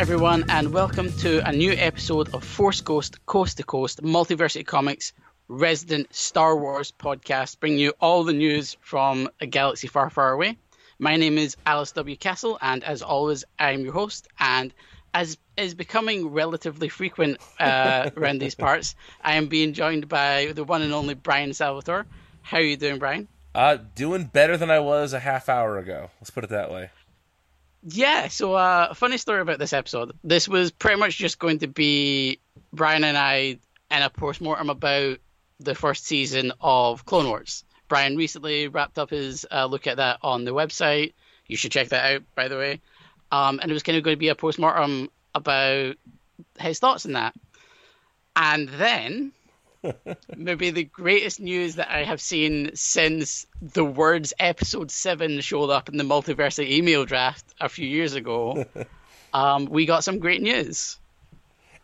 Everyone, and welcome to a new episode of Force Ghost Coast to Coast Multiversity Comics resident Star Wars podcast, bringing you all the news from a galaxy far, far away. My name is Alice W. Castle, and as always, I'm your host. And as is becoming relatively frequent uh, around these parts, I am being joined by the one and only Brian Salvatore. How are you doing, Brian? Uh, doing better than I was a half hour ago. Let's put it that way. Yeah, so uh, funny story about this episode. This was pretty much just going to be Brian and I in a post-mortem about the first season of Clone Wars. Brian recently wrapped up his uh, look at that on the website. You should check that out, by the way. Um, and it was kind of going to be a post-mortem about his thoughts on that. And then maybe the greatest news that I have seen since the words episode 7 showed up in the multiversity email draft a few years ago. um, we got some great news.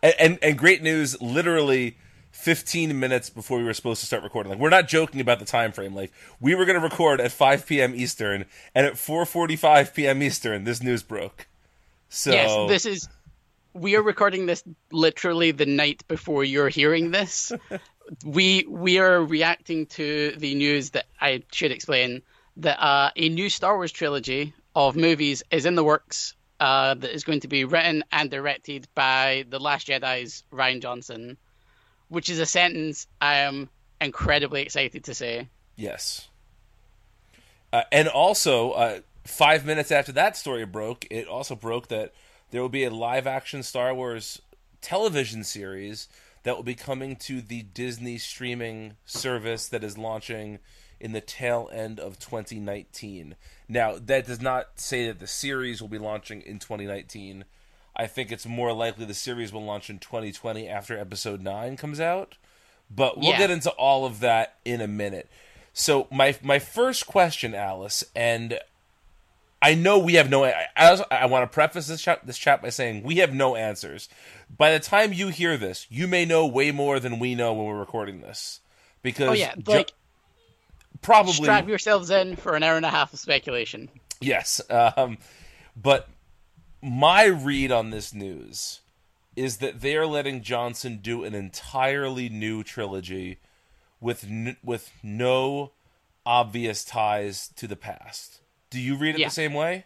And, and, and great news literally 15 minutes before we were supposed to start recording. Like we're not joking about the time frame. Like we were going to record at 5 p.m. Eastern and at 4:45 p.m. Eastern this news broke. So Yes, this is we are recording this literally the night before you're hearing this. we we are reacting to the news that I should explain that uh, a new Star Wars trilogy of movies is in the works. Uh, that is going to be written and directed by the Last Jedi's Rian Johnson, which is a sentence I am incredibly excited to say. Yes. Uh, and also, uh, five minutes after that story broke, it also broke that there will be a live action Star Wars television series that will be coming to the Disney streaming service that is launching in the tail end of 2019. Now, that does not say that the series will be launching in 2019. I think it's more likely the series will launch in 2020 after episode 9 comes out. But we'll Yeah. get into all of that in a minute. So my my first question, Alice, and I know we have no. I, I, I want to preface this chat this chat by saying we have no answers. By the time you hear this, you may know way more than we know when we're recording this, because Oh yeah, ju- like probably strap yourselves in for an hour and a half of speculation. Yes. Um, but my read on this news is that they are letting Johnson do an entirely new trilogy with n- with no obvious ties to the past. Do you read it Yeah. the same way?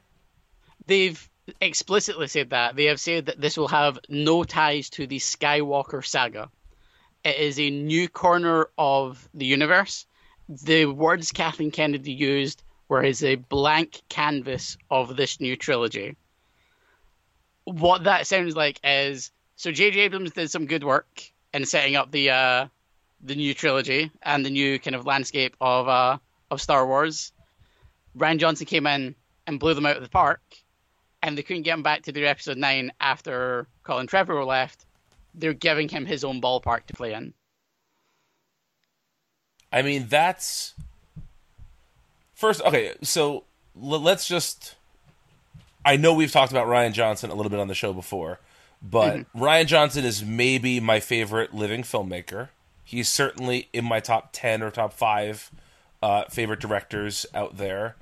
they've explicitly said that. They have said that this will have no ties to the Skywalker saga. It is a new corner of the universe. The words Kathleen Kennedy used were as a blank canvas of this new trilogy. What that sounds like is so J.J. Abrams did some good work in setting up the uh, the new trilogy and the new kind of landscape of uh, of Star Wars. Rian Johnson came in and blew them out of the park, and they couldn't get him back to do episode nine after Colin Trevorrow left. They're giving him his own ballpark to play in. I mean, that's first. Okay, so l- let's just. I know we've talked about Rian Johnson a little bit on the show before, but Rian Johnson is maybe my favorite living filmmaker. He's certainly in my top ten or top five uh, favorite directors out there.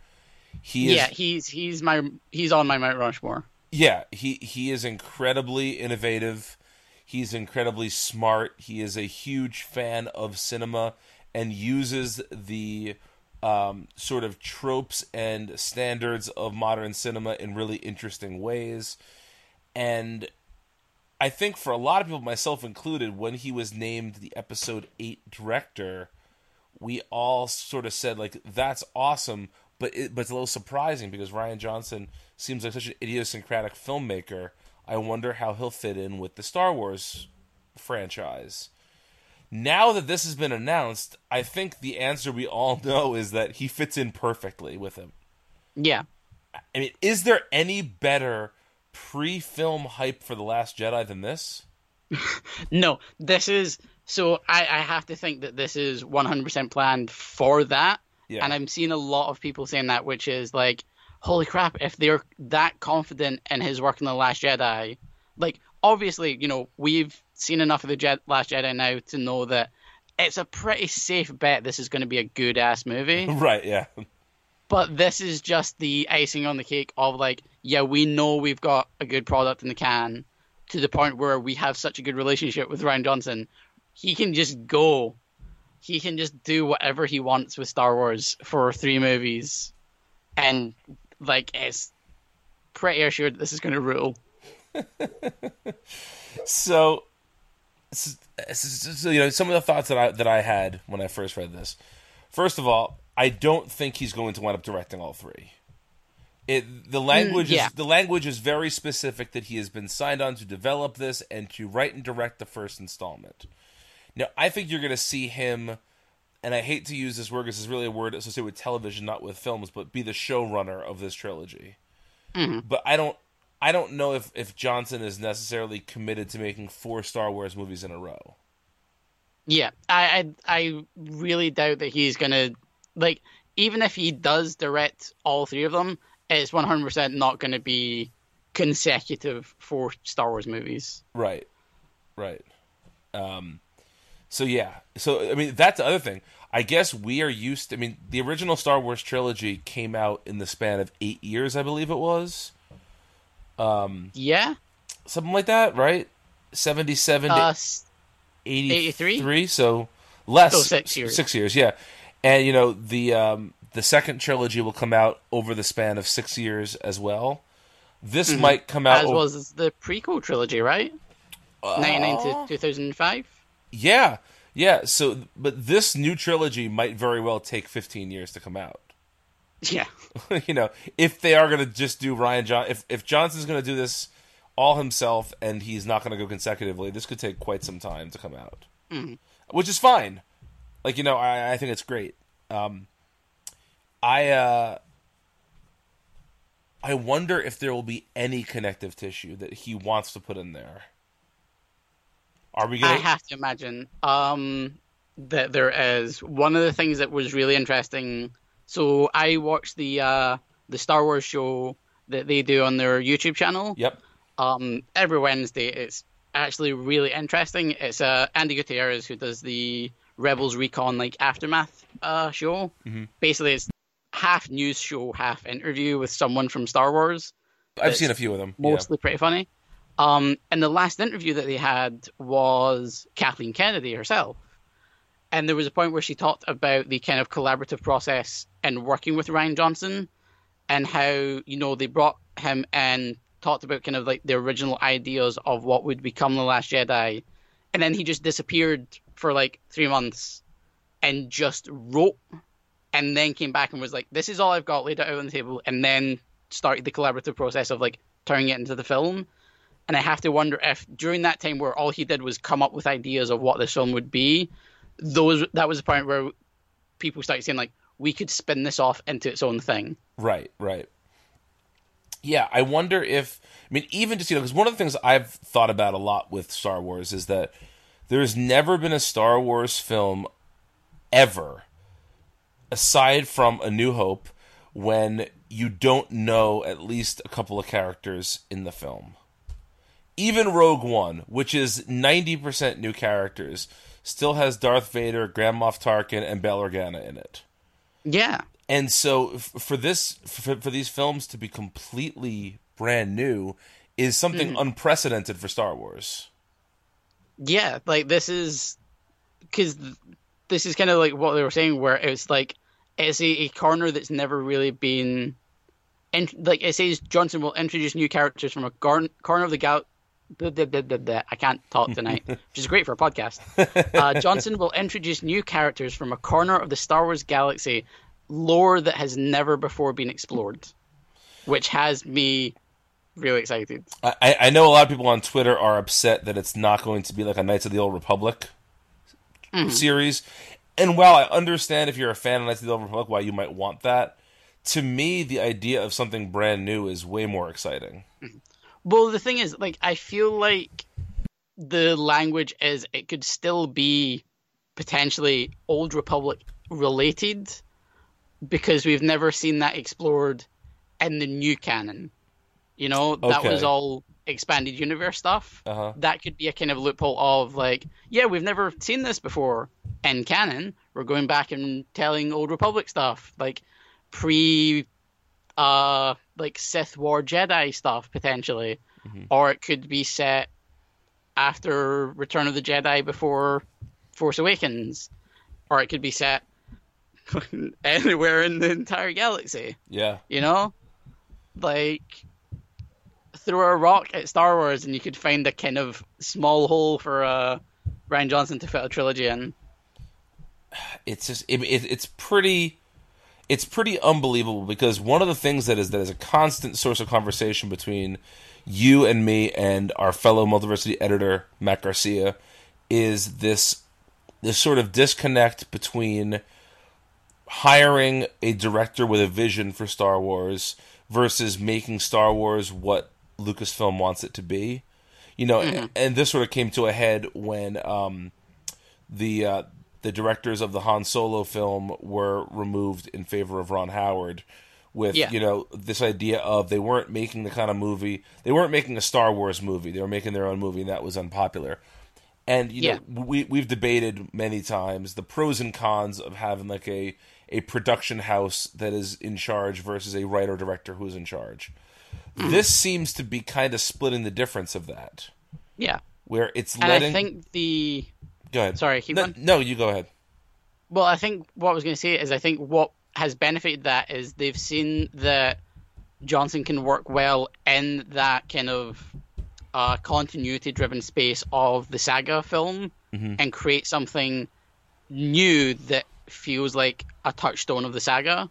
He is, yeah, he's he's my he's on my Mount Rushmore. yeah, he he is incredibly innovative. He's incredibly smart. He is a huge fan of cinema and uses the um, sort of tropes and standards of modern cinema in really interesting ways. And I think for a lot of people, myself included, when he was named the episode 8 director, we all sort of said, like, that's awesome, but, it, but it's a little surprising because Rian Johnson seems like such an idiosyncratic filmmaker. I wonder how he'll fit in with the Star Wars franchise. Now that this has been announced, I think the answer we all know is that he fits in perfectly with him. Yeah. I mean, is there any better pre-film hype for the Last Jedi than this? No, this is so I, I have to think that this is 100% planned for that. Yeah. And I'm seeing a lot of people saying that, which is like, holy crap, if they're that confident in his work in The Last Jedi, like, obviously, you know, we've seen enough of The Je- Last Jedi now to know that it's a pretty safe bet this is going to be a good ass movie. Right, yeah. but this is just the icing on the cake of like, yeah, we know we've got a good product in the can to the point where we have such a good relationship with Rian Johnson. He can just go. He can just do whatever he wants with Star Wars for three movies. And like it's pretty assured this is gonna rule. So, so, so, you know, some of the thoughts that I that I had when I first read this. First of all, I don't think he's going to wind up directing all three. It the hmm, language yeah. is the language is very specific that he has been signed on to develop this and to write and direct the first installment. Now, I think you're going to see him, and I hate to use this word because it's really a word associated with television, not with films, but be the showrunner of this trilogy. But I don't, I don't know if if Johnson is necessarily committed to making four Star Wars movies in a row. Yeah, I I, I really doubt that he's gonna like even if he does direct all three of them, it's one hundred percent not gonna be consecutive four Star Wars movies. Right, right. Um, so yeah, so I mean that's the other thing. I guess we are used. To, I mean, the original Star Wars trilogy came out in the span of eight years, I believe it was, Um, Yeah, something like that, right? Seventy-seven uh, to s- 83 83? so less So six years. six years yeah and you know the um the second trilogy will come out over the span of six years as well this might come out Mm-hmm. as o- was the prequel trilogy, right? Ninety nine to two thousand five. Yeah yeah so but this new trilogy might very well take 15 years to come out. Yeah, you know if they are going to just do ryan john if, if johnson's going to do this all himself and he's not going to go consecutively this could take quite some time to come out. Which is fine. Like you know i, I think it's great. Um, i uh, i wonder if there will be any connective tissue that he wants to put in there are we gonna I have to imagine um, that there is one of the things that was really interesting. So I watched the uh, the Star Wars show that they do on their YouTube channel. yep um, every Wednesday. It's actually really interesting. It's uh, Andi Gutierrez who does the Rebels Recon like aftermath uh, show. Basically, it's half news show, half interview with someone from Star Wars. i've seen a few of them yeah. Mostly pretty funny. Um, and the last interview that they had was Kathleen Kennedy herself. And there was a point where she talked about the kind of collaborative process and working with Rian Johnson and how, you know, they brought him and talked about kind of like the original ideas of what would become The Last Jedi. And then he just disappeared for like three months and just wrote and then came back and was like, this is all I've got laid out on the table. And then started the collaborative process of like turning it into the film. And I have to wonder if during that time where all he did was come up with ideas of what this film would be, those that was the point where people started saying like we could spin this off into its own thing. Right, right. Yeah, I wonder if I mean even just you know because one of the things I've thought about a lot with Star Wars is that there's never been a Star Wars film ever aside from A New Hope when you don't know at least a couple of characters in the film. Even Rogue One, which is 90% new characters, still has Darth Vader, Grand Moff Tarkin, and Bail Organa in it Yeah. and so f- for this for, for these films to be completely brand new is something mm-hmm. unprecedented for Star Wars. Yeah, like this is because this is kind of like what they were saying, where it's like it's a, a corner that's never really been, like it says Johnson will introduce new characters from a gar- corner of the gal. Blah, blah, blah. I can't talk tonight, which is great for a podcast. Uh, Johnson will introduce new characters from a corner of the Star Wars galaxy, lore that has never before been explored, which has me really excited. I, I know a lot of people on Twitter are upset that it's not going to be like a Knights of the Old Republic series. And while I understand if you're a fan of Knights of the Old Republic why you might want that, to me the idea of something brand new is way more exciting. Well, the thing is, like, I feel like the language is it could still be potentially Old Republic related because we've never seen that explored in the new canon. You know, that was all expanded universe stuff. Uh-huh. That could be a kind of loophole of like, yeah, we've never seen this before in canon. We're going back and telling Old Republic stuff, like pre uh like Sith War Jedi stuff potentially. Or it could be set after Return of the Jedi before Force Awakens. Or it could be set anywhere in the entire galaxy. Yeah. You know? Like throw a rock at Star Wars and you could find a kind of small hole for uh Rian Johnson to fit a trilogy in. it's just it, it, it's pretty it's pretty unbelievable because one of the things that is that is a constant source of conversation between you and me and our fellow multiversity editor Matt Garcia is this this sort of disconnect between hiring a director with a vision for Star Wars versus making Star Wars what Lucasfilm wants it to be. You know, and, and this sort of came to a head when um, the uh, the directors of the Han Solo film were removed in favor of Ron Howard with Yeah. you know this idea of they weren't making the kind of movie they weren't making a Star Wars movie they were making their own movie and that was unpopular and you Yeah. know we we've debated many times the pros and cons of having like a a production house that is in charge versus a writer director who's in charge Mm. this seems to be kind of splitting the difference of that Yeah. where it's And letting I think the go ahead sorry, keep no, going. no you go ahead Well, I think what I was going to say is I think what has benefited that is they've seen that Johnson can work well in that kind of uh, continuity driven space of the saga film and create something new that feels like a touchstone of the saga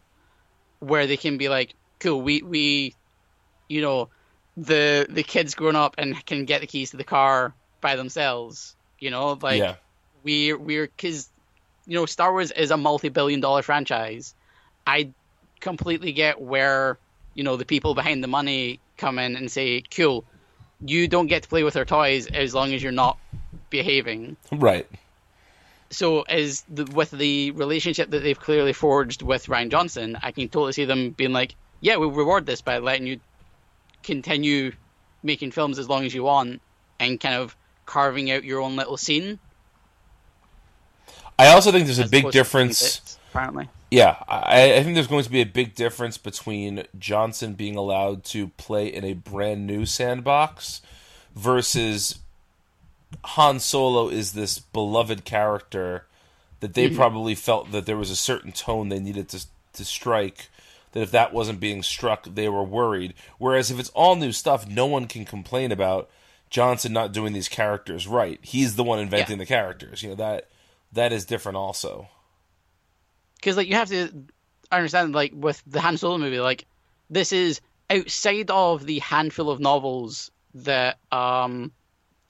where they can be like, cool, we, we you know, the the kids grown up and can get the keys to the car by themselves. You know, like yeah we're we're because you know Star Wars is a multi-billion dollar franchise. I completely get where you know the people behind the money come in and say, "Cool, you don't get to play with our toys as long as you're not behaving." right So, as the, with the relationship that they've clearly forged with Rian Johnson, I can totally see them being like, "Yeah, we'll reward this by letting you continue making films as long as you want, and kind of carving out your own little scene." I also think there's a big difference. apparently. Yeah, I, I think there's going to be a big difference between Johnson being allowed to play in a brand new sandbox versus Han Solo is this beloved character that they probably felt that there was a certain tone they needed to to strike. That if that wasn't being struck, they were worried. Whereas if it's all new stuff, no one can complain about Johnson not doing these characters right. He's the one inventing Yeah. the characters. You know that that is different also. because like you have to understand like with the Han Solo movie, like this is outside of the handful of novels that um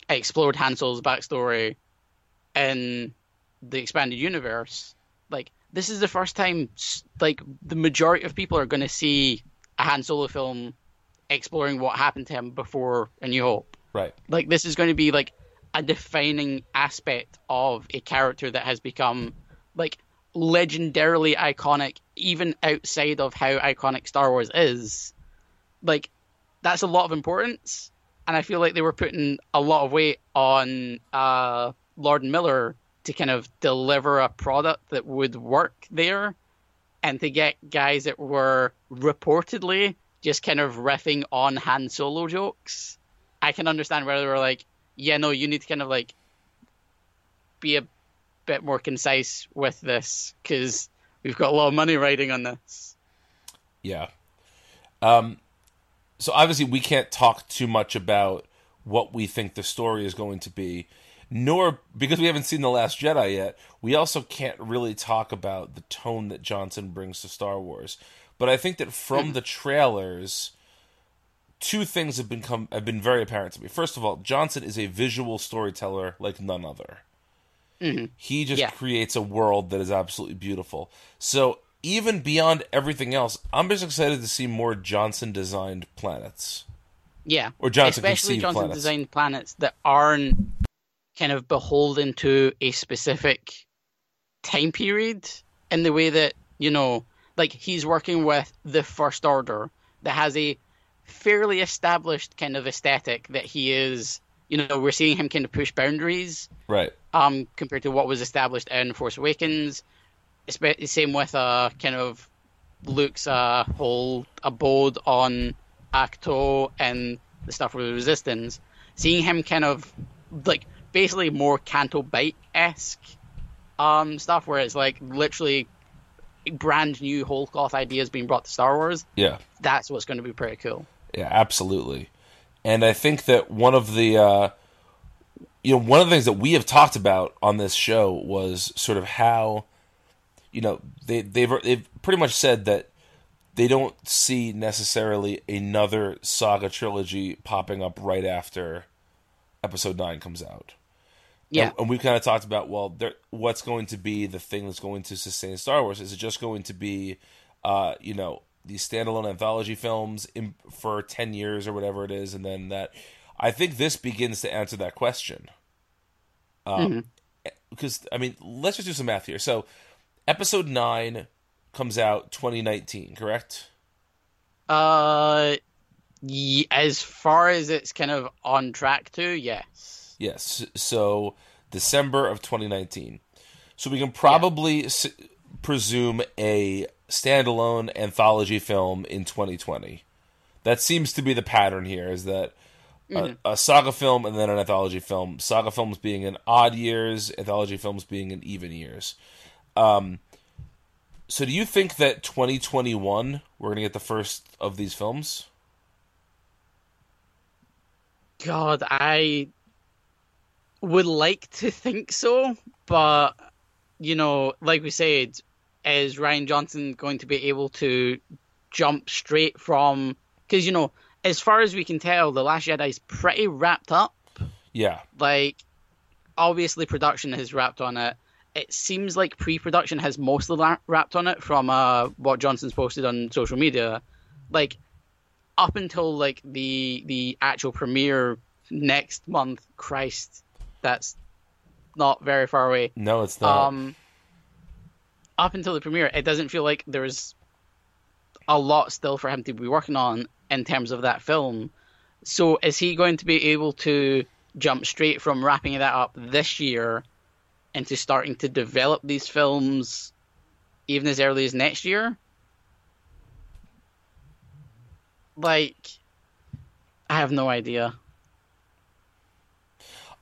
explored Han Solo's backstory in the expanded universe. Like this is the first time like the majority of people are going to see a Han Solo film exploring what happened to him before A New Hope Right. like this is going to be like a defining aspect of a character that has become like legendarily iconic even outside of how iconic Star Wars is. Like that's a lot of importance and I feel like they were putting a lot of weight on uh Lord Miller to kind of deliver a product that would work there and to get guys that were reportedly just kind of riffing on Han Solo jokes. I can understand where they were like, yeah, no, you need to kind of like be a bit more concise with this because we've got a lot of money riding on this. Yeah. Um, so obviously we can't talk too much about what we think the story is going to be, nor because we haven't seen the Last Jedi yet. We also can't really talk about the tone that Johnson brings to Star Wars. But I think that from the trailers, two things have become have been very apparent to me. First of all, Johnson is a visual storyteller like none other. Mm-hmm. He just Yeah. creates a world that is absolutely beautiful. So even beyond everything else, I'm just excited to see more Johnson designed planets. Yeah. Or Johnson especially Johnson planets. designed planets that aren't kind of beholden to a specific time period in the way that, you know, like he's working with the First Order that has a fairly established kind of aesthetic that he is, you know, we're seeing him kind of push boundaries Right. um, compared to what was established in Force Awakens. Same with uh, kind of Luke's uh, whole abode on Ahch-To and the stuff with the Resistance. Seeing him kind of like basically more Canto Bight esque um, stuff, where it's like literally brand new whole cloth ideas being brought to Star Wars. Yeah. That's what's going to be pretty cool. Yeah, absolutely. And I think that one of the uh, you know one of the things that we have talked about on this show was sort of how you know they they've they've pretty much said that they don't see necessarily another saga trilogy popping up right after episode 9 comes out. Yeah, And, and we've kind of talked about well, there, what's going to be the thing that's going to sustain Star Wars? Is it just going to be, uh, you know, these standalone anthology films in, for ten years or whatever it is, and then that? I think this begins to answer that question. Um, Because I mean, let's just do some math here. So, Episode nine comes out 2019, correct? uh, ye- as far as it's kind of on track to, yes. Yes. So December of 2019. So we can probably s- presume a standalone anthology film in 2020. That seems to be the pattern here. Is that a, a saga film and then an anthology film? Saga films being in odd years, anthology films being in even years. Um, so do you think that 2021 we're gonna get the first of these films? God, I would like to think so, but you know, like we said, is Rian Johnson going to be able to jump straight from? Because you know, as far as we can tell, the Last Jedi is pretty wrapped up. Yeah. Like, obviously, production has wrapped on it. It seems like pre-production has mostly la- wrapped on it from uh, what Johnson's posted on social media. Like, up until like the the actual premiere next month. Christ, that's not very far away. No, it's not. Um, up until the premiere, it doesn't feel like there's a lot still for him to be working on in terms of that film. So, is he going to be able to jump straight from wrapping that up this year into starting to develop these films even as early as next year? Like, I have no idea.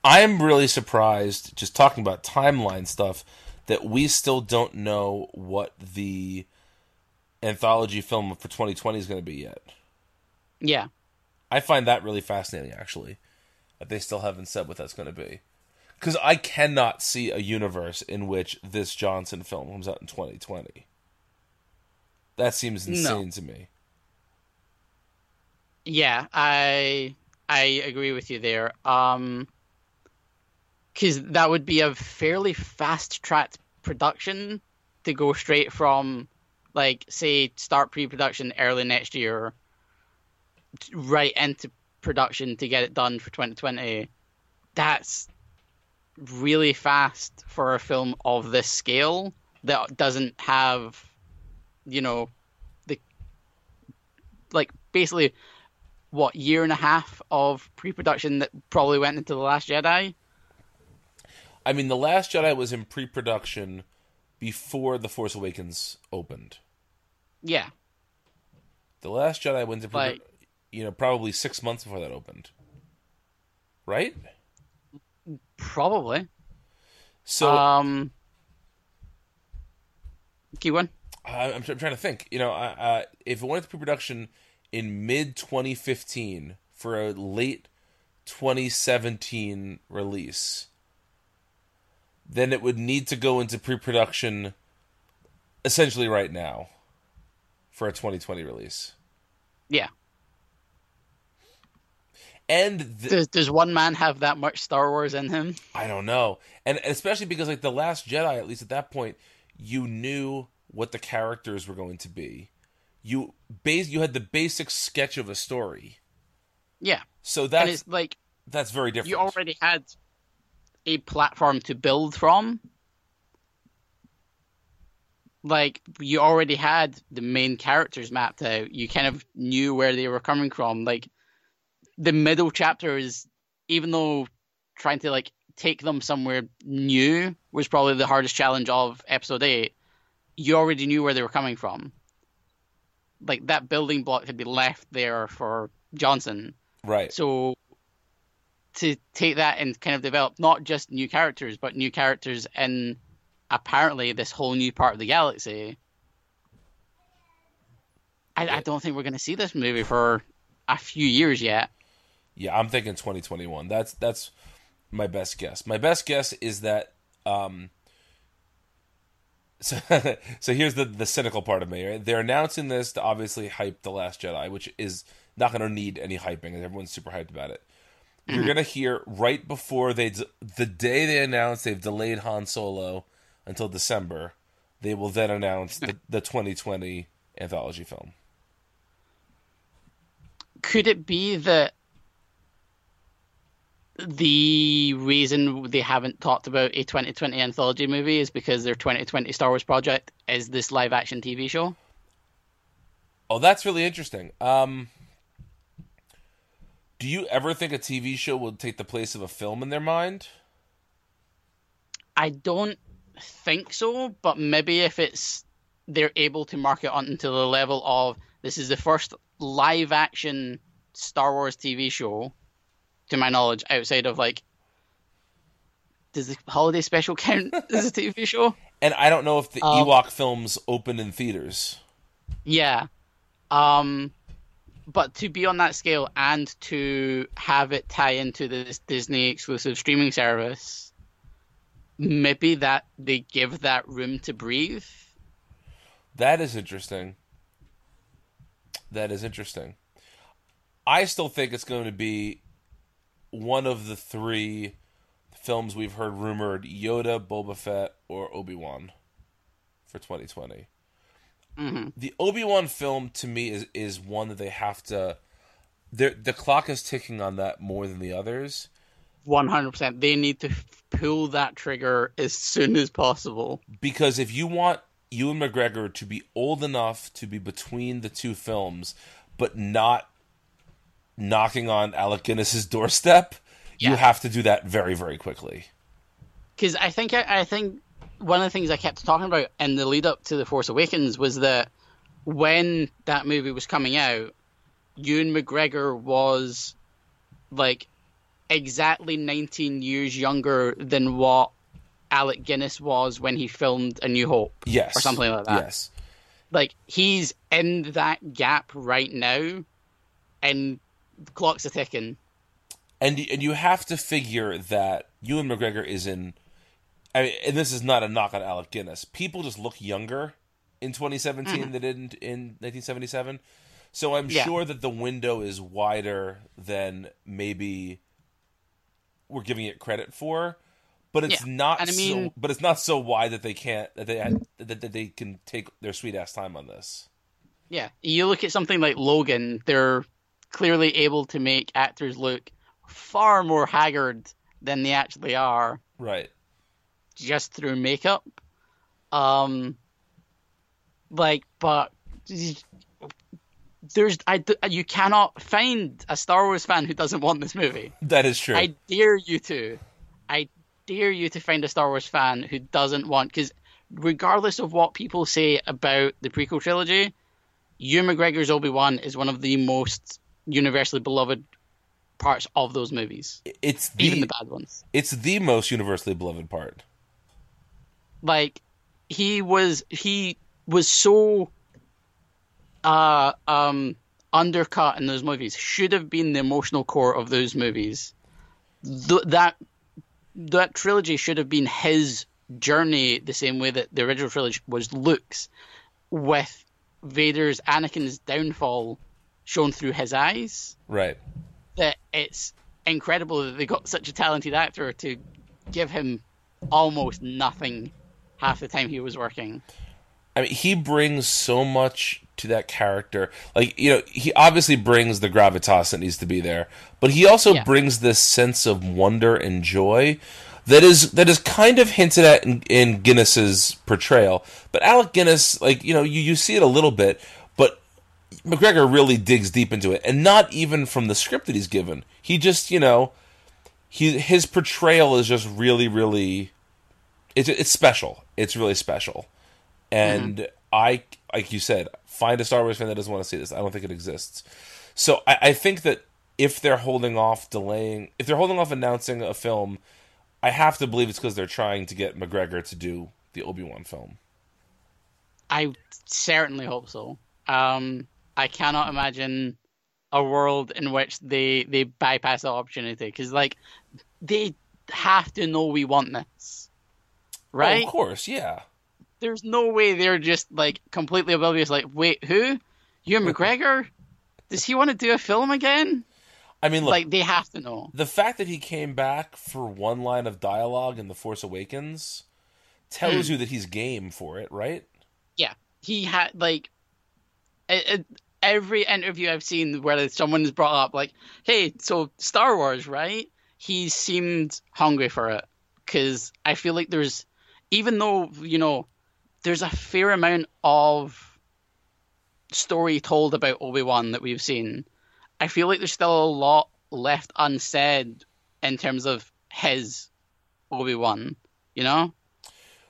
I'm really surprised, just talking about timeline stuff, that we still don't know what the anthology film for 2020 is going to be yet. Yeah. I find that really fascinating, actually, that they still haven't said what that's going to be. Because I cannot see a universe in which this Johnson film comes out in 2020. That seems insane to me. Yeah, I I agree with you there. Um, because that would be a fairly fast tracked production to go straight from, like, say, start pre production early next year, right into production to get it done for 2020. That's really fast for a film of this scale that doesn't have, you know, the like basically what year and a half of pre-production that probably went into the Last Jedi. I mean, The Last Jedi was in pre production before The Force Awakens opened. Yeah, The Last Jedi went to, pre- you know, probably six months before that opened. Right? probably. So um, keep going. I, I'm, I'm trying to think. You know, uh, if it went to pre-production in mid 2015 for a late 2017 release, then it would need to go into pre-production essentially right now for a 2020 release. Yeah, And the, Does does one man have that much Star Wars in him? I don't know, and especially because like the Last Jedi, at least at that point, you knew what the characters were going to be. You base you had the basic sketch of a story, Yeah, so that's like that's very different. you already had a platform to build from. Like you already had the main characters mapped out. You kind of knew where they were coming from. Like the middle chapter is, even though trying to like take them somewhere new was probably the hardest challenge of episode eight. You already knew where they were coming from. Like that building block had been left there for Johnson. right. So to take that and kind of develop not just new characters, but new characters in apparently this whole new part of the galaxy. I, I don't think we're going to see this movie for a few years yet. Yeah, I'm thinking 2021. That's that's my best guess. My best guess is that um so, so here's the the cynical part of me, right? They're announcing this to obviously hype The Last Jedi, which is not going to need any hyping, everyone's super hyped about it. You're going to hear right before they the day they announce they've delayed Han Solo until December, they will then announce the, the 2020 anthology film. Could it be that the reason they haven't talked about a 2020 anthology movie is because their 2020 Star Wars project is this live action TV show? Oh, that's really interesting. Um, do you ever think a TV show will take the place of a film in their mind? I don't think so, but maybe if it's they're able to market on to the level of this is the first live action Star Wars TV show, to my knowledge, outside of like does the holiday special count as a TV show? And I don't know if the Um, Ewok films open in theaters. Yeah. Um but to be on that scale and to have it tie into this Disney exclusive streaming service, maybe that they give that room to breathe. That is interesting. That is interesting. I still think it's going to be one of the three films we've heard rumored Yoda, Boba Fett, or Obi Wan for 2020. Hmm the Obi Wan film to me is is one that they have to. The the clock is ticking on that more than the others One hundred percent. They need to pull that trigger as soon as possible. because if you want Ewan McGregor to be old enough to be between the two films, but not knocking on Alec Guinness's doorstep, you have to do that very very quickly. Because I think I, I think one of the things I kept talking about in the lead up to the Force Awakens was that when that movie was coming out, Ewan McGregor was like exactly 19 years younger than what Alec Guinness was when he filmed A New Hope. Yes, Or something like that. Yes, Like he's in that gap right now, and the clock's a ticking. and and you have to figure that Ewan McGregor is in. I mean, and this is not a knock on Alec Guinness. People just look younger in 2017 mm-hmm. than in in 1977. So I'm Yeah. sure that the window is wider than maybe we're giving it credit for. But it's Yeah, not and I mean- so. But it's not so wide that they can't that they had, that, that they can take their sweet ass time on this. Yeah, you look at something like Logan, they're clearly able to make actors look far more haggard than they actually are Right. Just through makeup. Um, like, but there's I you cannot find a Star Wars fan who doesn't want this movie. That is true. I dare you to. I dare you to find a Star Wars fan who doesn't want because regardless of what people say about the prequel trilogy, Ewan McGregor's Obi Wan is one of the most universally beloved parts of those movies, it's the, even the bad ones. it's the most universally beloved part. Like he was he was so uh um undercut in those movies. Should have been the emotional core of those movies. Th- that that trilogy should have been his journey the same way that the original trilogy was Luke's, with Vader's Anakin's downfall shown through his eyes. Right. that it's incredible that they got such a talented actor to give him almost nothing half the time he was working. I mean, he brings so much to that character. Like, you know, he obviously brings the gravitas that needs to be there, but he also Yeah. brings this sense of wonder and joy that is that is kind of hinted at in, in Guinness's portrayal. But Alec Guinness, like, you know, you, you see it a little bit, but McGregor really digs deep into it, and not even from the script that he's given. He just, you know, he his portrayal is just really, really, it's it's special. It's really special, and I, like you said, find a Star Wars fan that doesn't want to see this. I don't think it exists. So I, I think that if they're holding off, delaying, if they're holding off announcing a film, I have to believe it's because they're trying to get McGregor to do the Obi Wan film. I certainly hope so. Um, I cannot imagine a world in which they they bypass that opportunity because like they have to know we want this, right? Oh, of course, yeah. There's no way they're just like completely oblivious. Like, wait, who? Ewan McGregor? Does he want to do a film again? I mean, look, Like, they have to know. the fact that he came back for one line of dialogue in The Force Awakens tells hmm. you that he's game for it, right? Yeah, he had like it, it, every interview I've seen where someone's brought up like, "Hey, so Star Wars, right?" He seemed hungry for it because I feel like there's, even though you know, there's a fair amount of story told about Obi Wan that we've seen. I feel like there's still a lot left unsaid in terms of his Obi Wan. You know?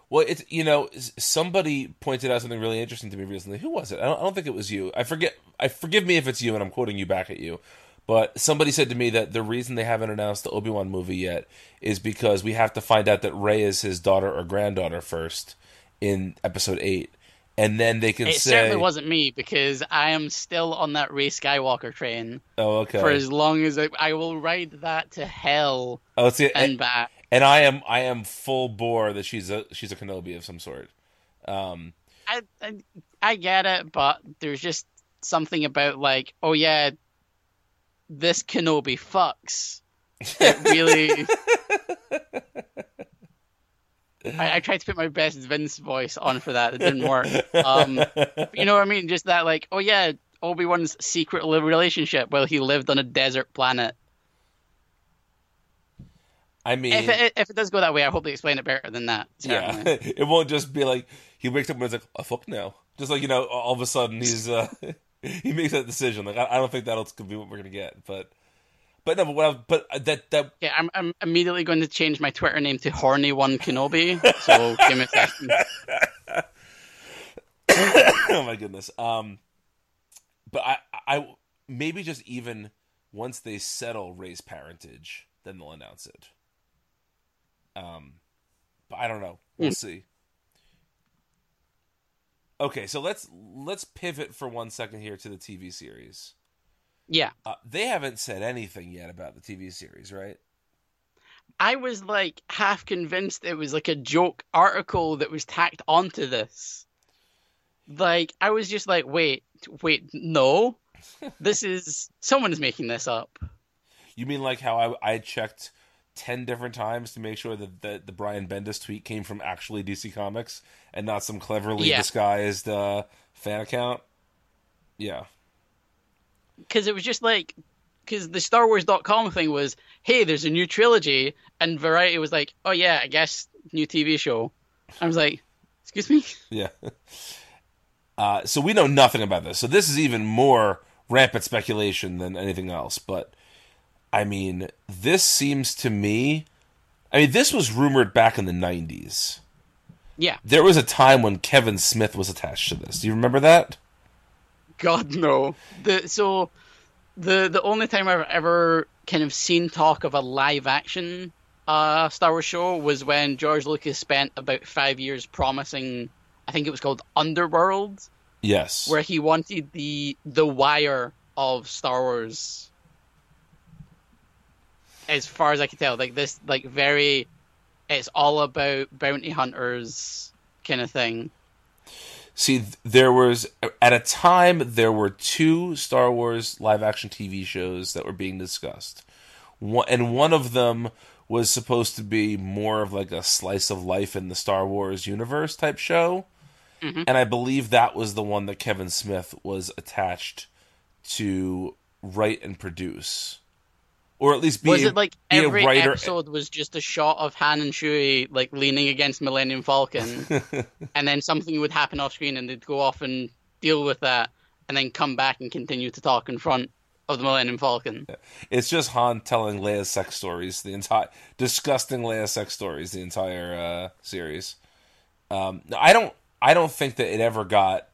Well, it's you know somebody pointed out something really interesting to me recently. Who was it? I don't, I don't think it was you. I forget. I forgive me if it's you, and I'm quoting you back at you. But somebody said to me that the reason they haven't announced the Obi Wan movie yet is because we have to find out that Rey is his daughter or granddaughter first in Episode Eight, and then they can say It say, certainly wasn't me because I am still on that Rey Skywalker train "Oh, okay." for as long as I, I will ride that to hell oh, see, and and, back. and I am I am full bore that she's a she's a Kenobi of some sort. Um, I, I I get it, but there's just something about like, oh yeah, this Kenobi fucks. It really. I, I tried to put my best Vince voice on for that. It didn't work. Um, you know what I mean? Just that, like, oh yeah, Obi Wan's secret relationship while he lived on a desert planet. I mean, If it, if it does go that way, I hope they explain it better than that. Yeah, it won't just be like he wakes up and he's like, "Oh fuck now." Just like you know, all of a sudden he's uh he makes that decision. Like I, I don't think that'll be what we're gonna get, but but no, but what I, but that that Yeah, I'm, I'm immediately going to change my Twitter name to Horny One Kenobi. So give me a second. oh my goodness. Um, but I I maybe just even once they settle Rey's parentage, then they'll announce it. Um, but I don't know. We'll see. Okay, so let's let's pivot for one second here to the TV series. Yeah, Uh, they haven't said anything yet about the TV series, right? I was like half convinced it was like a joke article that was tacked onto this. Like I was just like, wait, wait, no, this is someone's making this up. You mean like how I, I checked ten different times to make sure that the, the Brian Bendis tweet came from actually DC Comics and not some cleverly Yeah. disguised uh, fan account? Yeah. because it was just like because the Star Wars.com thing was, hey, there's a new trilogy, and Variety was like, oh yeah, I guess new TV show. I was like, excuse me. Yeah. Uh, so we know nothing about this. So this is even more rampant speculation than anything else. But I mean, this seems to me. I mean, this was rumored back in the '90s. Yeah, There was a time when Kevin Smith was attached to this. Do you remember that? God no. The so the the only time I've ever kind of seen talk of a live action uh, Star Wars show was when George Lucas spent about five years promising. I think it was called Underworld, Yes. where he wanted the the wire of Star Wars. As far as I can tell, like this, like very, it's all about bounty hunters kind of thing. See, there was at a time there were two Star Wars live action TV shows that were being discussed, one, and one of them was supposed to be more of like a slice of life in the Star Wars universe type show, Mhm. and I believe that was the one that Kevin Smith was attached to write and produce, or at least be Was a, it like every episode was just a shot of Han and Chewie like leaning against Millennium Falcon, and then something would happen off screen, and they'd go off and deal with that, and then come back and continue to talk in front of the Millennium Falcon. It's just Han telling Leia's sex stories the entire disgusting Leia sex stories the entire uh, series. Um, I don't. I don't think that it ever got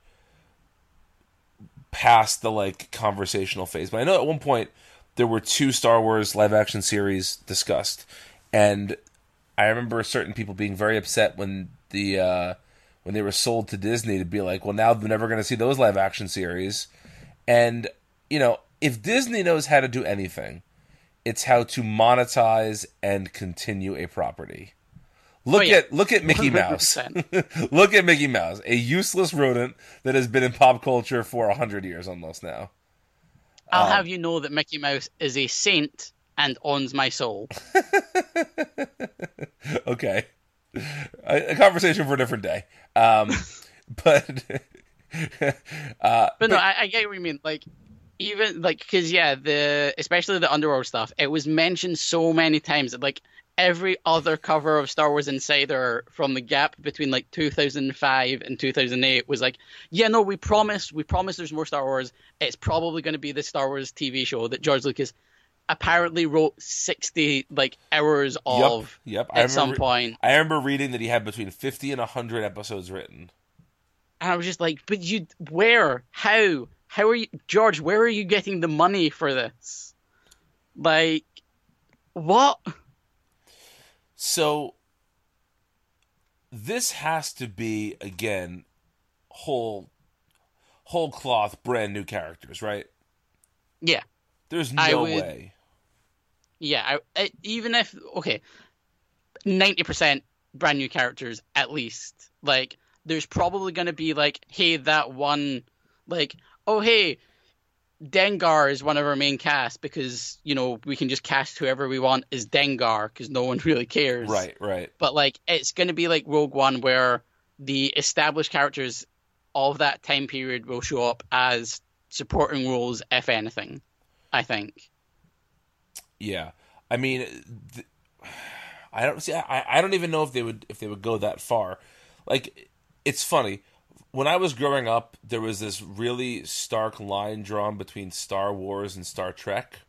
past the like conversational phase. But I know at one point there were two Star Wars live action series discussed, and I remember certain people being very upset when the uh, when they were sold to Disney to be like, well, now they're never going to see those live action series. And you know, if Disney knows how to do anything, it's how to monetize and continue a property. Look Oh, yeah. at look at Mickey Mouse. look at Mickey Mouse, a useless rodent that has been in pop culture for a hundred years almost now. I'll Um, have you know that Mickey Mouse is a saint and owns my soul. okay, a, a conversation for a different day. Um, but uh, But no, I, I get what you mean. Like, even like, because yeah, the especially the underworld stuff, it was mentioned so many times that like every other cover of Star Wars Insider from the gap between like 2005 and 2008 was like, yeah, no, we promise, we promise there's more Star Wars. It's probably going to be the Star Wars TV show that George Lucas apparently wrote 60 like hours of yep, I at some point. I remember reading that he had between fifty and hundred episodes written. And I was just like, but you, where, how, how are you, George? Where are you getting the money for this? Like, what? So this has to be again whole whole cloth brand new characters, right? Yeah, There's no would- way. yeah. I, I, even if okay, ninety percent brand new characters at least. Like, there's probably going to be like, hey, that one, like, oh hey, Dengar is one of our main cast because you know we can just cast whoever we want as Dengar because no one really cares. Right, right. but like it's going to be like Rogue One, where the established characters of that time period will show up as supporting roles, if anything. I think. Yeah. I mean th- I don't see I I don't even know if they would if they would go that far. Like it's funny. When I was growing up, there was this really stark line drawn between Star Wars and Star Trek.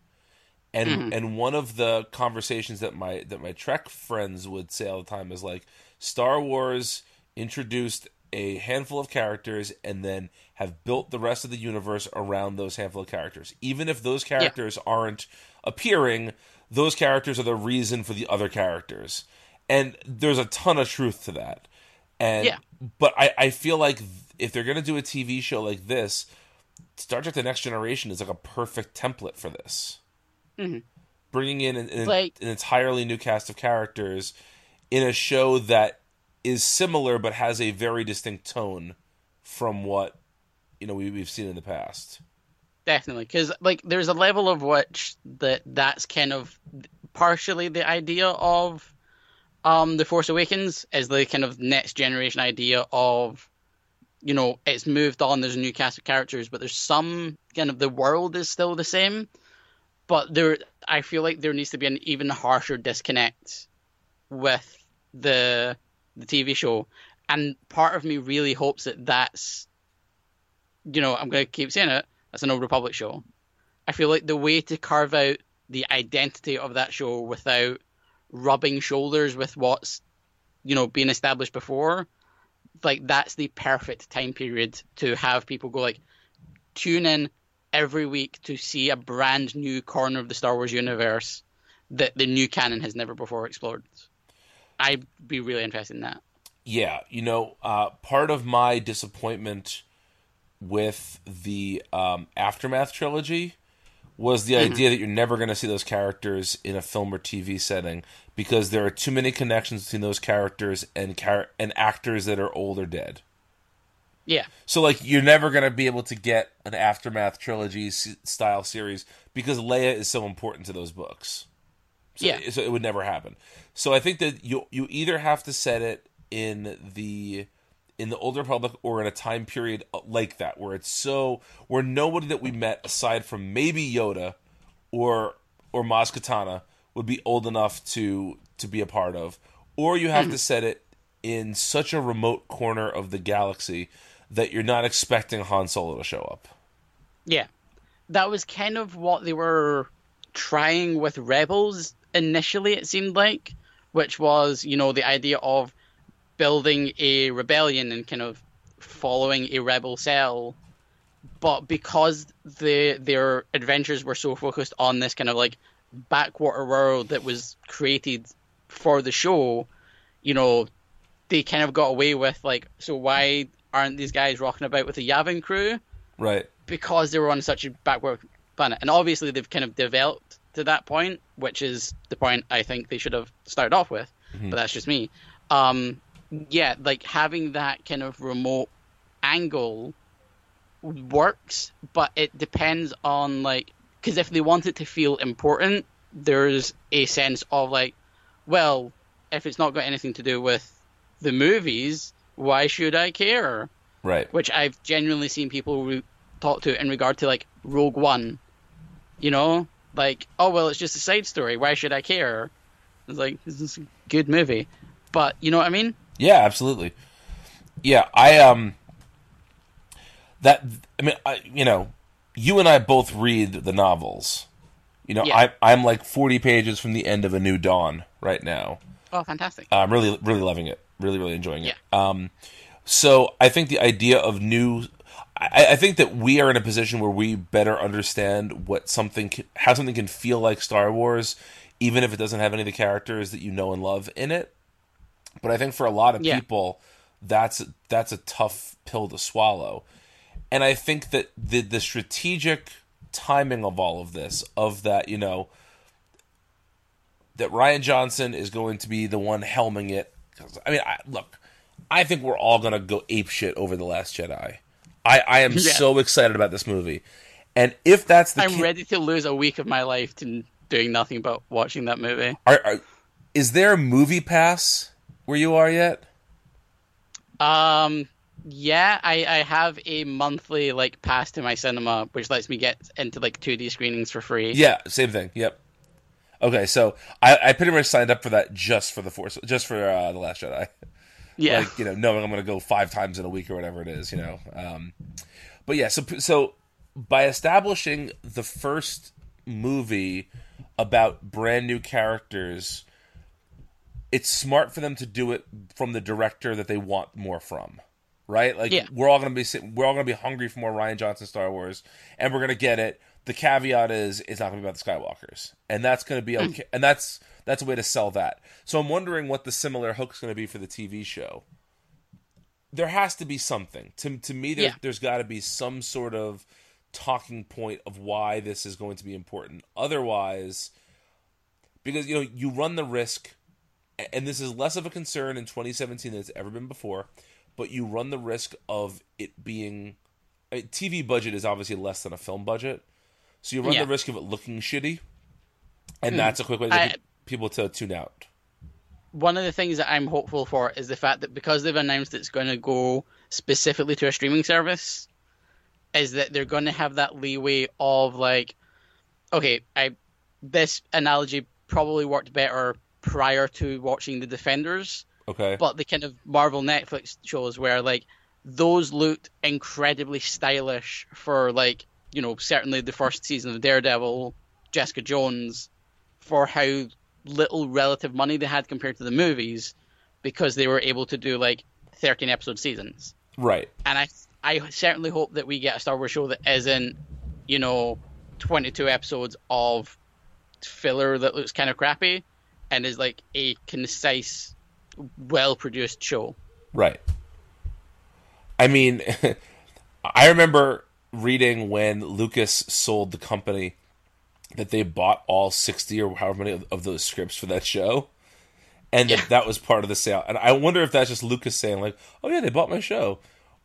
And Mhm. and one of the conversations that my that my Trek friends would say all the time is like Star Wars introduced a handful of characters and then have built the rest of the universe around those handful of characters. Even if those characters aren't appearing, those characters are the reason for the other characters. And there's a ton of truth to that. And Yeah. but I, I feel like if they're gonna do a TV show like this, Star Trek: The Next Generation is like a perfect template for this. Mhm. Bringing in an, an, Like- an entirely new cast of characters in a show that is similar but has a very distinct tone from what you know we, we've seen in the past. Definitely, because like there's a level of which that that's kind of partially the idea of um the Force Awakens is the kind of next generation idea of you know it's moved on. There's a new cast of characters, but there's some kind of the world is still the same, but there I feel like there needs to be an even harsher disconnect with the the TV show, and part of me really hopes that that's you know I'm going to keep saying it that's an Old Republic show. I feel like the way to carve out the identity of that show without rubbing shoulders with what's you know being established before, like that's the perfect time period to have people go like tune in every week to see a brand new corner of the Star Wars universe that the new canon has never before explored. I'd be really interested in that. Yeah, you know, uh, part of my disappointment with the um, aftermath trilogy was the mm-hmm. idea that you're never going to see those characters in a film or TV setting because there are too many connections between those characters and char- and actors that are old or dead. Yeah. So like you're never gonna be able to get an aftermath trilogy s- style series because Leia is so important to those books. So, Yeah. So it would never happen. So I think that you you either have to set it in the in the Old Republic or in a time period like that where it's so where nobody that we met aside from maybe Yoda or or Maz Kanata would be old enough to to be a part of, or you have to mm-hmm. set it in such a remote corner of the galaxy that you're not expecting Han Solo to show up. Yeah. That was kind of what they were trying with Rebels initially, it seemed like, which was, you know, the idea of building a rebellion and kind of following a rebel cell. But because the their adventures were so focused on this kind of like backwater world that was created for the show, you know, they kind of got away with like, so why aren't these guys rocking about with the Yavin crew? Right. because they were on such a backward planet. And obviously, they've kind of developed to that point, which is the point I think they should have started off with. But that's just me. Um, yeah, like having that kind of remote angle works, but it depends on like because if they want it to feel important, there's a sense of like, well, if it's not got anything to do with the movies, why should I care? Right. which I've genuinely seen people re- talk to in regard to like Rogue One. You know, like oh well, it's just a side story. Why should I care? It's like this is a good movie, but you know what I mean? Yeah, absolutely. Yeah, I um that I mean, I, you know, you and I both read the novels. You know, Yeah. I I'm like 40 pages from the end of A New Dawn right now. Oh, fantastic! I'm really really loving it. Really really enjoying it. Yeah. Um so I think the idea of new I, I think that we are in a position where we better understand what something can, how something can feel like Star Wars even if it doesn't have any of the characters that you know and love in it. But I think for a lot of Yeah. people, that's that's a tough pill to swallow. And I think that the the strategic timing of all of this, of that, you know, that Rian Johnson is going to be the one helming it. I mean, I, look, I think we're all gonna go ape shit over the Last Jedi. I I am Yeah. so excited about this movie, and if that's the I'm ca- ready to lose a week of my life to doing nothing but watching that movie. are, are is there a movie pass where you are yet? Um, yeah, I I have a monthly like pass to my cinema, which lets me get into like 2D screenings for free. Yeah, same thing. Yep. Okay, so I, I pretty much signed up for that just for the Force, just for uh, the Last Jedi. yeah, Like you know, knowing I'm going to go five times in a week or whatever it is, you know. Um, but yeah, so so by establishing the first movie about brand new characters, it's smart for them to do it from the director that they want more from. Right? Like Yeah. we're all gonna be we're all gonna be hungry for more Rian Johnson Star Wars, and we're gonna get it. The caveat is it's not gonna be about the Skywalkers, and that's gonna be hmm. okay. And that's that's a way to sell that. So I'm wondering what the similar hook's gonna be for the TV show. There has to be something. To to me, there, Yeah. there's got to be some sort of talking point of why this is going to be important. Otherwise, because you know you run the risk and this is less of a concern in 2017 than it's ever been before but you run the risk of it being I mean, tv budget is obviously less than a film budget so you run Yeah. the risk of it looking shitty and hmm. that's a quick way to I- people to tune out one of the things that I'm hopeful for is the fact that because they've announced it's going to go specifically to a streaming service, is that they're going to have that leeway of like, okay, I this analogy probably worked better prior to watching the Defenders, okay. But the kind of Marvel Netflix shows where like those looked incredibly stylish for like you know certainly the first season of Daredevil, Jessica Jones, for how little relative money they had compared to the movies, because they were able to do like thirteen episode seasons. right. And I I certainly hope that we get a Star Wars show that isn't you know twenty two episodes of filler that looks kind of crappy, and is like a concise, well produced show. Right. I mean, I remember reading when Lucas sold the company that they bought all 60 or however many of, those scripts for that show. And Yeah. that that was part of the sale. And I wonder if that's just Lucas saying, like, oh, yeah, they bought my show.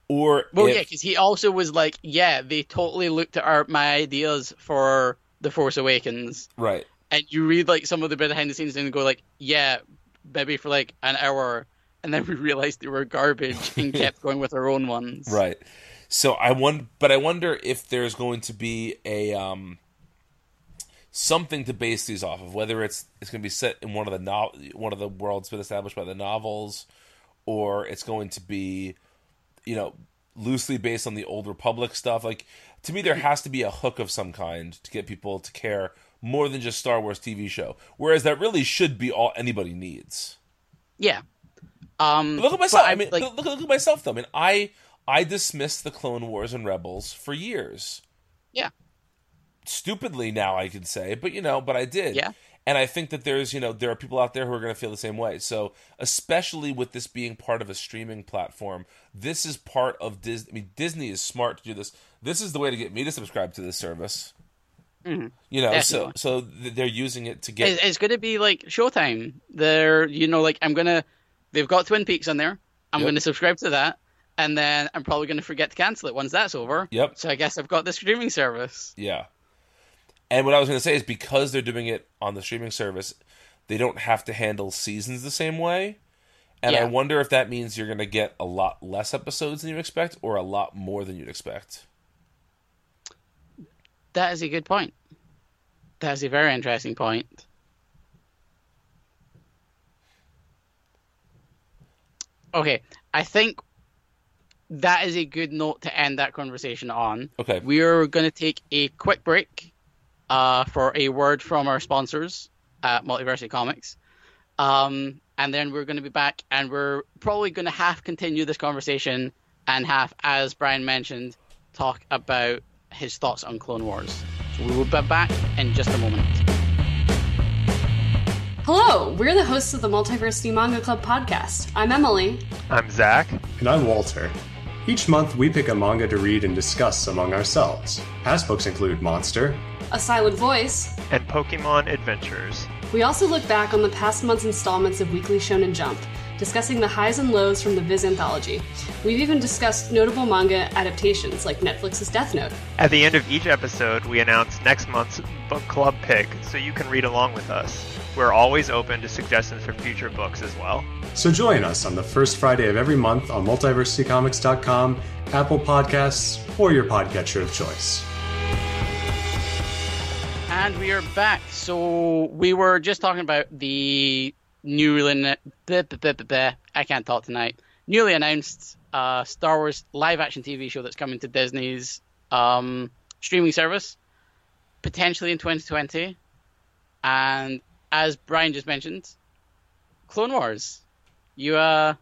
Or Well, if, yeah, because he also was like, yeah, they totally looked at our my ideas for the Force Awakens, right. And you read like some of the behind the scenes and go like, yeah, maybe for like an hour, and then we realized they were garbage and kept going with our own ones. Right. So I wonder, but I wonder if there's going to be a um, something to base these off of. Whether it's it's going to be set in one of the no- one of the worlds been established by the novels, or it's going to be, you know, loosely based on the old Republic stuff. Like to me, there has to be a hook of some kind to get people to care more than just Star Wars TV show. Whereas that really should be all anybody needs. Yeah. Um, Look at myself. I mean, like, look, look, look at myself though. I mean, I I dismissed the Clone Wars and Rebels for years. yeah, Stupidly now, I could say, but you know, but I did. Yeah. And I think that there's, you know, there are people out there who are going to feel the same way. So, especially with this being part of a streaming platform, this is part of Disney. I mean, Disney is smart to do this. This is the way to get me to subscribe to this service. Mm-hmm. You know, so Definitely. so th- they're using it to get it's, going to be like Showtime. They're, you know, like I'm gonna, they've got Twin Peaks on there. I'm Yep. going to subscribe to that, and then I'm probably going to forget to cancel it once that's over. Yep. So I guess I've got the streaming service. Yeah. And what I was going to say is because they're doing it on the streaming service, they don't have to handle seasons the same way. And I wonder if that means you're going to get a lot less episodes than you expect or a lot more than you'd expect. That is a good point. That is a very interesting point. Okay, I think that is a good note to end that conversation on. Okay. We're going to take a quick break uh, for a word from our sponsors at Multiversity Comics. Um, and then we're going to be back and we're probably going to half continue this conversation and half, as Brian mentioned, talk about his thoughts on Clone Wars. So we will be back in just a moment. Hello, we're the hosts of the Multiversity Manga Club podcast. I'm Emily. I'm Zach. And I'm Walter. Each month, we pick a manga to read and discuss among ourselves. Past books include Monster, A Silent Voice. and Pokemon Adventures. We also look back on the past month's installments of Weekly Shonen Jump, discussing the highs and lows from the Viz anthology. We've even discussed notable manga adaptations like Netflix's Death Note. At the end of each episode, we announce next month's book club pick so you can read along with us. We're always open to suggestions for future books as well. so join us on the first Friday of every month on multiversitycomics.com, Apple Podcasts, or your podcatcher of choice. And we are back. So we were just talking about the newly blah, blah, blah. I can't talk tonight. Newly announced uh, Star Wars live action TV show that's coming to Disney's um, streaming service, potentially in 2020. And as Brian just mentioned, Clone Wars. You uh,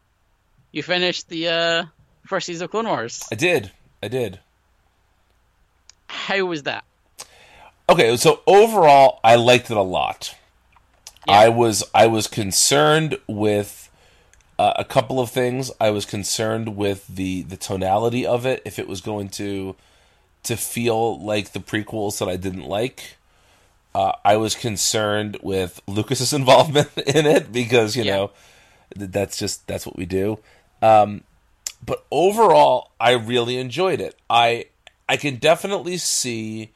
you finished the uh, first season of Clone Wars. I did. I did. How was that? Okay, so overall, I liked it a lot. Yeah. I was I was concerned with uh, a couple of things. I was concerned with the the tonality of it, if it was going to to feel like the prequels that I didn't like. Uh, I was concerned with Lucas's involvement in it because you Yeah. know that's just that's what we do. Um, but overall, I really enjoyed it. I I can definitely see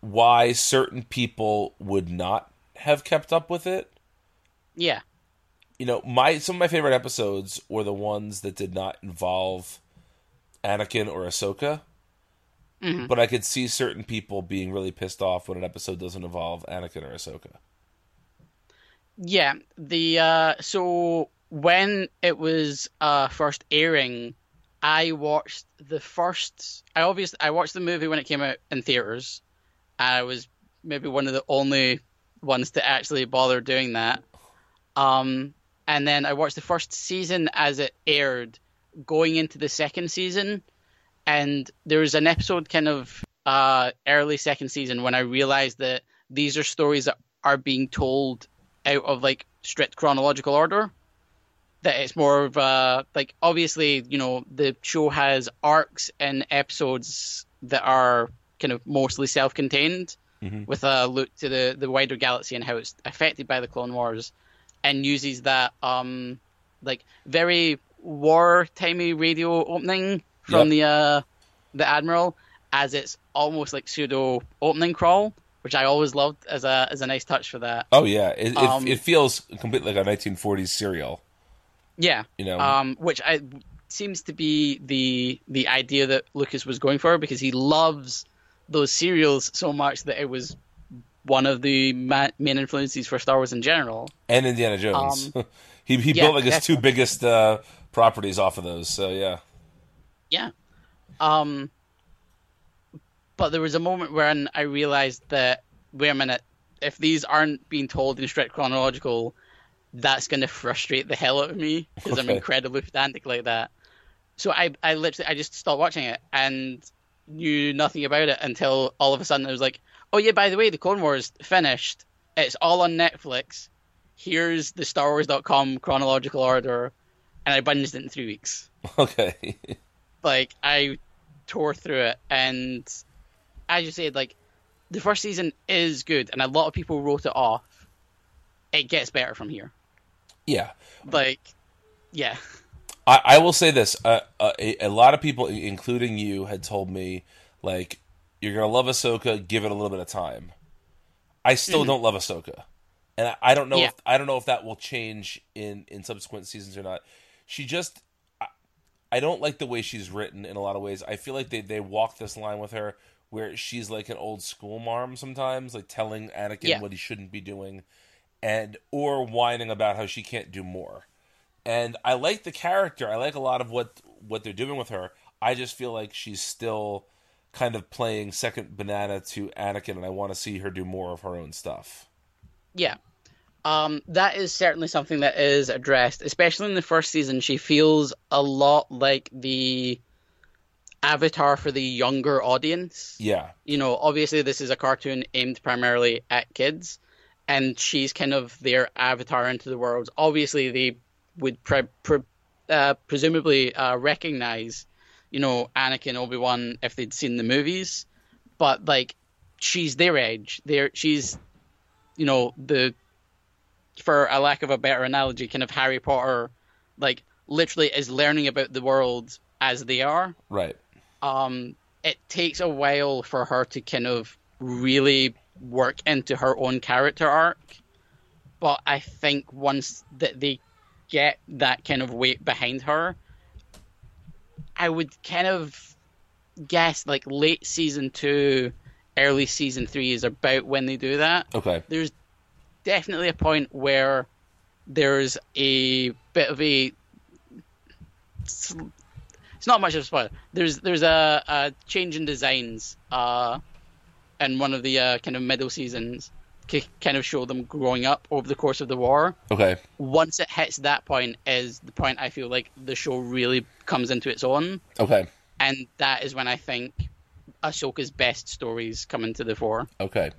why certain people would not have kept up with it. Yeah, You know, my some of my favorite episodes were the ones that did not involve Anakin or Ahsoka. But I could see certain people being really pissed off when an episode doesn't involve Anakin or Ahsoka. Yeah, the uh so when it was uh first airing, I watched the first I obviously I watched the movie when it came out in theaters. I was maybe one of the only ones to actually bother doing that. Um and then I watched the first season as it aired going into the second season and there was an episode kind of uh early second season when I realized that these are stories that are being told out of like strict chronological order. That it's more of a like obviously you know the show has arcs and episodes that are kind of mostly self-contained with a look to the the wider galaxy and how it's affected by the Clone Wars, and uses that um like very wartimey radio opening from Yep. the uh, the Admiral as its almost like pseudo opening crawl, which I always loved as a as a nice touch for that. Oh yeah, it it, Um, it feels completely like a 1940s serial. Yeah, You know. um, which I seems to be the the idea that Lucas was going for because he loves those serials so much that it was one of the ma- main influences for Star Wars in general. and Indiana Jones. he he Um, yeah, built like his two biggest uh, properties off of those. So yeah. Yeah. Um but there was a moment when I realized that wait a minute, if these aren't being told in strict chronological, that's going to frustrate the hell out of me because I'm incredibly pedantic like that. So I I literally I just stopped watching it and knew nothing about it until all of a sudden it was like, "Oh yeah, by the way, the Clone Wars finished. It's all on Netflix. Here's the Star Wars.com chronological order." And I binged it in 3 weeks Okay. like I tore through it, and as you said, like the first season is good, and a lot of people wrote it off. It gets better from here. yeah. Like, yeah, I, I will say this: uh, uh, a, a lot of people, including you, had told me like you're gonna love Ahsoka. Give it a little bit of time. I still don't love Ahsoka, and I, I don't know. Mm-hmm. Yeah. If, I don't know if that will change in in subsequent seasons or not. She just, I, I don't like the way she's written in a lot of ways. I feel like they they walk this line with her where she's like an old school mom sometimes, like telling Anakin Yeah. what he shouldn't be doing, and or whining about how she can't do more and I like the character. I like a lot of what what they're doing with her. I just feel like she's still kind of playing second banana to Anakin, and I want to see her do more of her own stuff. yeah. Um, that is certainly something that is addressed, especially in the first season. She feels a lot like the avatar for the younger audience. Yeah, you know, obviously this is a cartoon aimed primarily at kids, and she's kind of their avatar into the world. Obviously, they would pre- pre- uh, presumably uh, recognize, you know, Anakin Obi Wan if they'd seen the movies, but like she's their age. They're she's, you know, the for a lack of a better analogy, kind of Harry Potter, like literally is learning about the world as they are right. um, it takes a while for her to kind of really work into her own character arc. But I think once that they get that kind of weight behind her, I would kind of guess like late season two, early season three is about when they do that Okay. there's definitely a point where there's a bit of a it's not much of a spoiler. There's there's a, a change in designs uh, in one of the uh, kind of middle seasons to kind of show them growing up over the course of the war. Okay. Once it hits that point, is the point I feel like the show really comes into its own, Okay. and that is when I think Ahsoka's best stories come into the fore. Okay.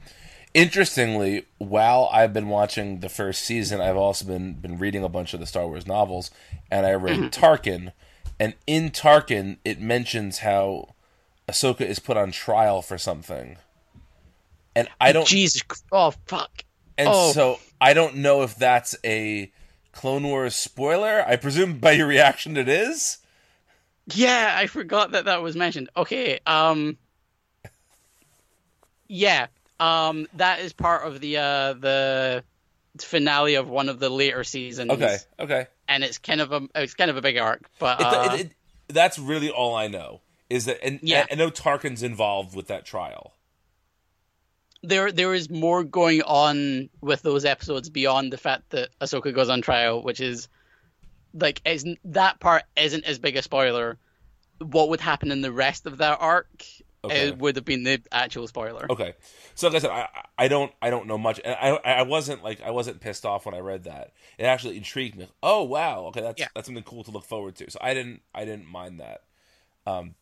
Interestingly, while I've been watching the first season, I've also been been reading a bunch of the Star Wars novels, and I read mm-hmm. Tarkin, and in Tarkin it mentions how Ahsoka is put on trial for something, and I don't Jesus, oh fuck. And Oh. so I don't know if that's a Clone Wars spoiler. I presume by your reaction it is. Yeah, I forgot that that was mentioned. Okay, um, yeah, um, that is part of the uh the finale of one of the later seasons. Okay, okay. and it's kind of a it's kind of a big arc, but It, uh, it, it, that's really all I know is that, and Yeah. I know Tarkin's involved with that trial. There there is more going on with those episodes beyond the fact that Ahsoka goes on trial, which is like is that part isn't as big a spoiler. What would happen in the rest of that arc Okay. it would have been the actual spoiler. Okay, so like I said, I, I don't I don't know much, and I I wasn't like I wasn't pissed off when I read that. It actually intrigued me. Oh wow, okay, that's Yeah. that's something cool to look forward to. So I didn't I didn't mind that. Um,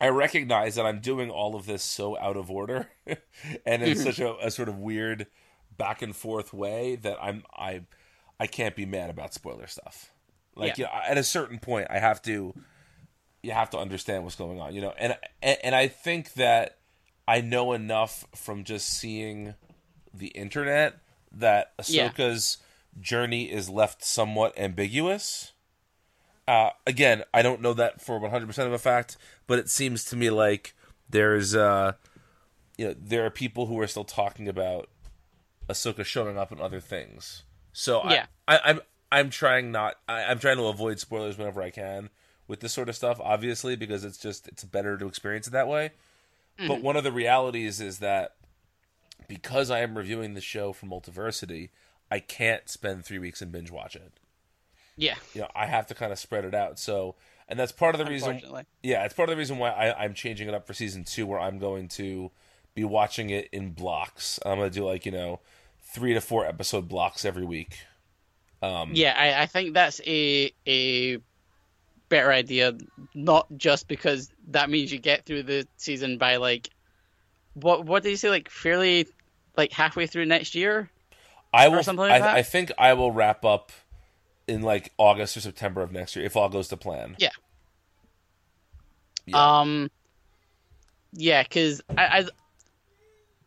I recognize that I'm doing all of this so out of order, and in such a, a sort of weird back and forth way that I'm I I can't be mad about spoiler stuff. Like Yeah. you know, at a certain point, I have to you have to understand what's going on, you know. And and, and I think that I know enough from just seeing the internet that Yeah. Ahsoka's journey is left somewhat ambiguous. Uh, again, I don't know that for 100% of a fact, but it seems to me like there's, uh, you know, there are people who are still talking about Ahsoka showing up in other things. So Yeah. I, I, I'm, I'm trying not, I, I'm trying to avoid spoilers whenever I can with this sort of stuff, obviously, because it's just, it's better to experience it that way. But one of the realities is that because I am reviewing the show for Multiversity, I can't spend three weeks and binge watch it Yeah. you know, I have to kind of spread it out. So, and that's part of the reason. Yeah, it's part of the reason why I, I'm changing it up for season two, where I'm going to be watching it in blocks. I'm going to do like you know, three to four episode blocks every week. Um, Yeah, I, I think that's a a better idea. Not just because that means you get through the season by like what what did you say like fairly like halfway through next year? I will. something like that? I, I think I will wrap up in like August or September of next year if all goes to plan. Yeah. Yeah. Um. Yeah, because I, I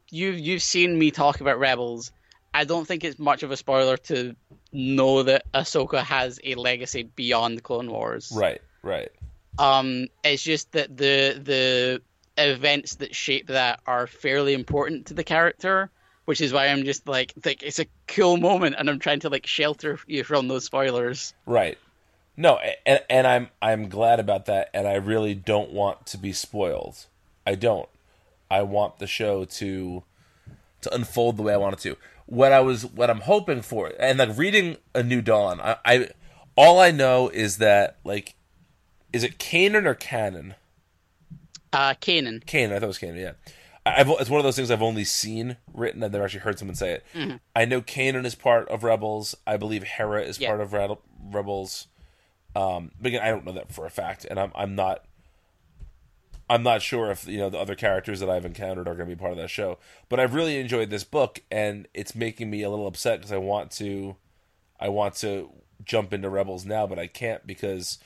you've you've seen me talk about Rebels. I don't think it's much of a spoiler to know that Ahsoka has a legacy beyond the Clone Wars. Right. Right. Um, it's just that the the events that shape that are fairly important to the character, which is why I'm just like like it's a cool moment, and I'm trying to like shelter you from those spoilers. Right. No, and, and I'm I'm glad about that, and I really don't want to be spoiled. I don't. I want the show to to unfold the way I want it to. What I was, what I'm hoping for, and like reading A New Dawn, I, I all I know is that like, is it Kanan or Canon? Uh, Kanan. Kanan, I thought it was Kanan. Yeah, I've, it's one of those things I've only seen written. I've never actually heard someone say it. I know Kanan is part of Rebels. I believe Hera is Yeah. part of Red- Rebels. Um, but again, I don't know that for a fact, and I'm I'm not. I'm not sure if you know the other characters that I've encountered are going to be part of that show, but I've really enjoyed this book, and it's making me a little upset because I want to, I want to jump into Rebels now, but I can't because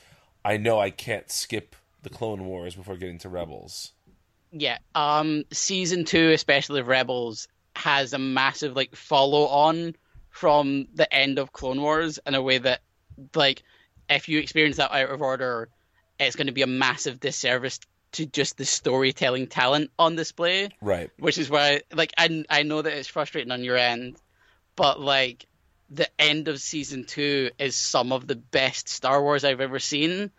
I know I can't skip the Clone Wars before getting to Rebels. Yeah. Um, season two, especially of Rebels, has a massive like follow on from the end of Clone Wars in a way that, like, if you experience that out of order, it's going to be a massive disservice to just the storytelling talent on display. Right. Which is why, like, I I know that it's frustrating on your end, but like, the end of season two is some of the best Star Wars I've ever seen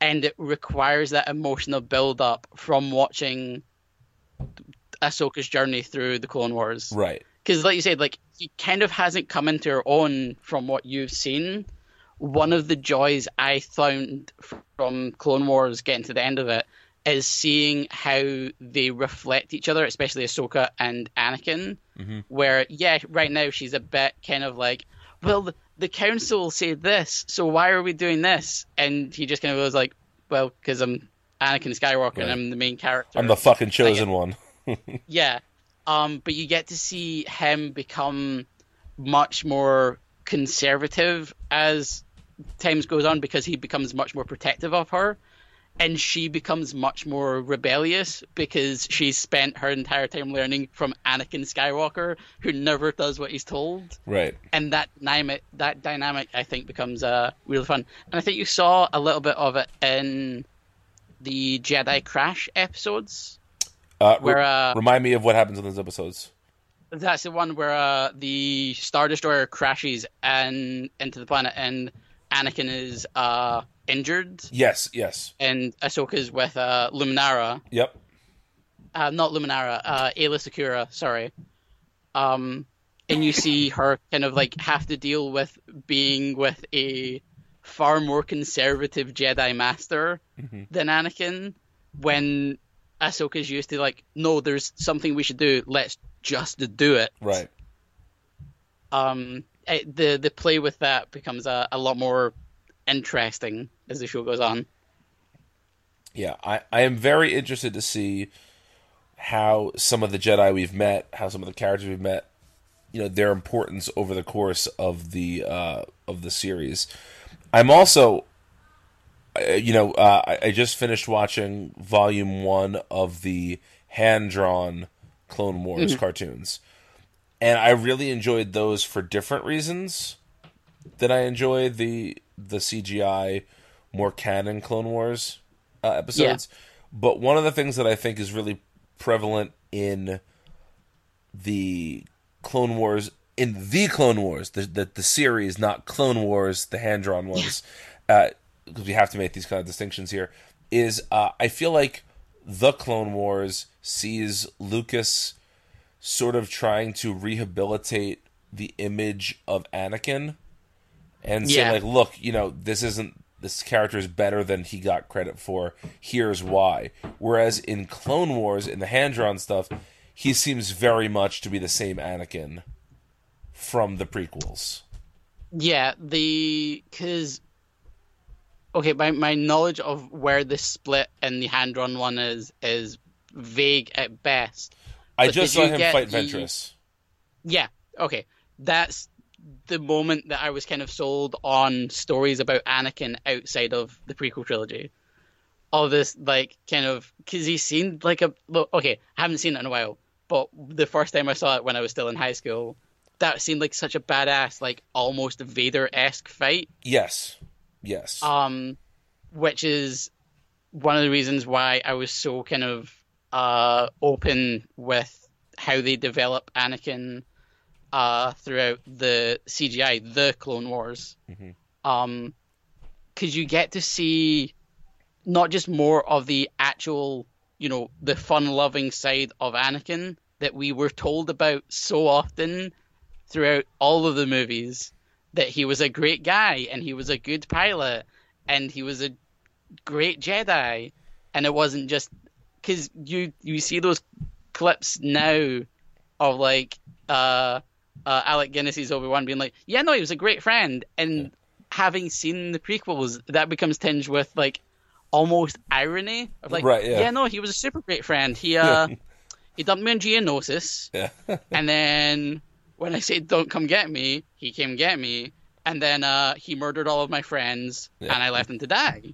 and it requires that emotional build up from watching Ahsoka's journey through the Clone Wars. Right. Because, like you said, like she kind of hasn't come into her own from what you've seen. One of the joys I found from Clone Wars getting to the end of it is seeing how they reflect each other, especially Ahsoka and Anakin. Mm-hmm. Where, yeah, right now she's a bit kind of like, well, the, council said this, so why are we doing this? And he just kind of goes like, well, because I'm Anakin Skywalker and I'm the main character. I'm the fucking chosen one. Yeah. Um, but you get to see him become much more conservative as times goes on because he becomes much more protective of her. And she becomes much more rebellious because she's spent her entire time learning from Anakin Skywalker, who never does what he's told. Right. And that dynamic, that dynamic, I think, becomes uh, really fun. And I think you saw a little bit of it in the Jedi Crash episodes. Uh, re- Where, uh, remind me of what happens in those episodes. That's the one where uh, the Star Destroyer crashes and into the planet, and Anakin is uh, injured, Yes. Yes. and Ahsoka's with uh, Luminara. Yep. Uh, not Luminara, uh, Aayla Secura. Sorry. Um, and you see her kind of like have to deal with being with a far more conservative Jedi Master than Anakin. When Ahsoka's used to like, no, there's something we should do. Let's just do it. Right. um, it, the the play with that becomes a, a lot more interesting as the show goes on. Yeah. I, I am very interested to see how some of the Jedi we've met, how some of the characters we've met, you know, their importance over the course of the uh, of the series. I'm also, uh, you know, uh, I, I just finished watching Volume One of the hand drawn Clone Wars cartoons, and I really enjoyed those for different reasons than I enjoyed the the CGI more canon Clone Wars uh, episodes. But one of the things that I think is really prevalent in the Clone Wars in the Clone Wars, the the, the series, not Clone Wars, the hand drawn ones, because uh, we have to make these kind of distinctions here. Is uh, I feel like the Clone Wars sees Lucas sort of trying to rehabilitate the image of Anakin and say like, look, you know, this isn't this character is better than he got credit for. Here's why. Whereas in Clone Wars, in the hand drawn stuff, he seems very much to be the same Anakin from the prequels. Yeah, the because okay, my my knowledge of where this split in the hand drawn one is is vague at best. I But just saw him fight the- Ventress. Yeah, okay, that's the moment that I was kind of sold on stories about Anakin outside of the prequel trilogy. All this like kind of because he seemed like a well, okay, I haven't seen it in a while, but the first time I saw it when I was still in high school, that seemed like such a badass, like almost Vader esque fight. Yes. Yes. um, which is one of the reasons why I was so kind of uh, open with how they develop Anakin uh, throughout the CGI, the Clone Wars, Mhm. um, because you get to see not just more of the actual, you know, the fun-loving side of Anakin that we were told about so often throughout all of the movies that he was a great guy and he was a good pilot and he was a great Jedi, and it wasn't just because you you see those clips now of like uh, uh Alec Guinness's Obi Wan being like, yeah, no, he was a great friend, and having seen the prequels, that becomes tinged with like almost irony of like, Right, yeah. no, he was a super great friend. He uh he dumped me on Geonosis, yeah. and then when I said don't come get me, he came get me. And then uh, he murdered all of my friends, Yeah. and I left him to die.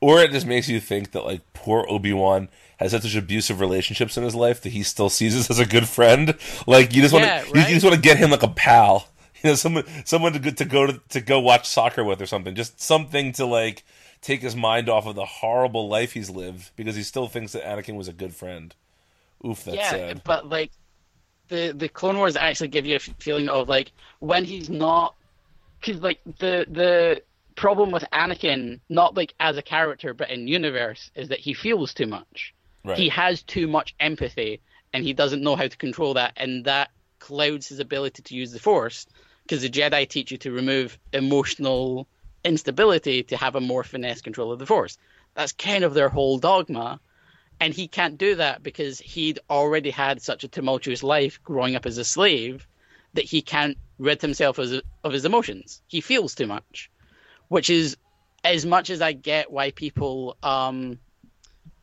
or it just makes you think that like poor Obi Wan has had such abusive relationships in his life that he still sees us as a good friend. Like you just want Yeah, to, you, right? you just want to get him like a pal. You know, someone, someone to go to go to, to go watch soccer with or something. Just something to like take his mind off of the horrible life he's lived because he still thinks that Anakin was a good friend. Oof, that's yeah, sad. but like the the Clone Wars actually give you a feeling of like when he's not, because like the the problem with Anakin, not like as a character but in universe, is that he feels too much. Right. He has too much empathy, and he doesn't know how to control that, and that clouds his ability to use the Force. Because the Jedi teach you to remove emotional instability to have a more finesse control of the Force. That's kind of their whole dogma and he can't do that because he'd already had such a tumultuous life growing up as a slave that he can't rid himself of, of his emotions. He feels too much, which is as much as I get why people um,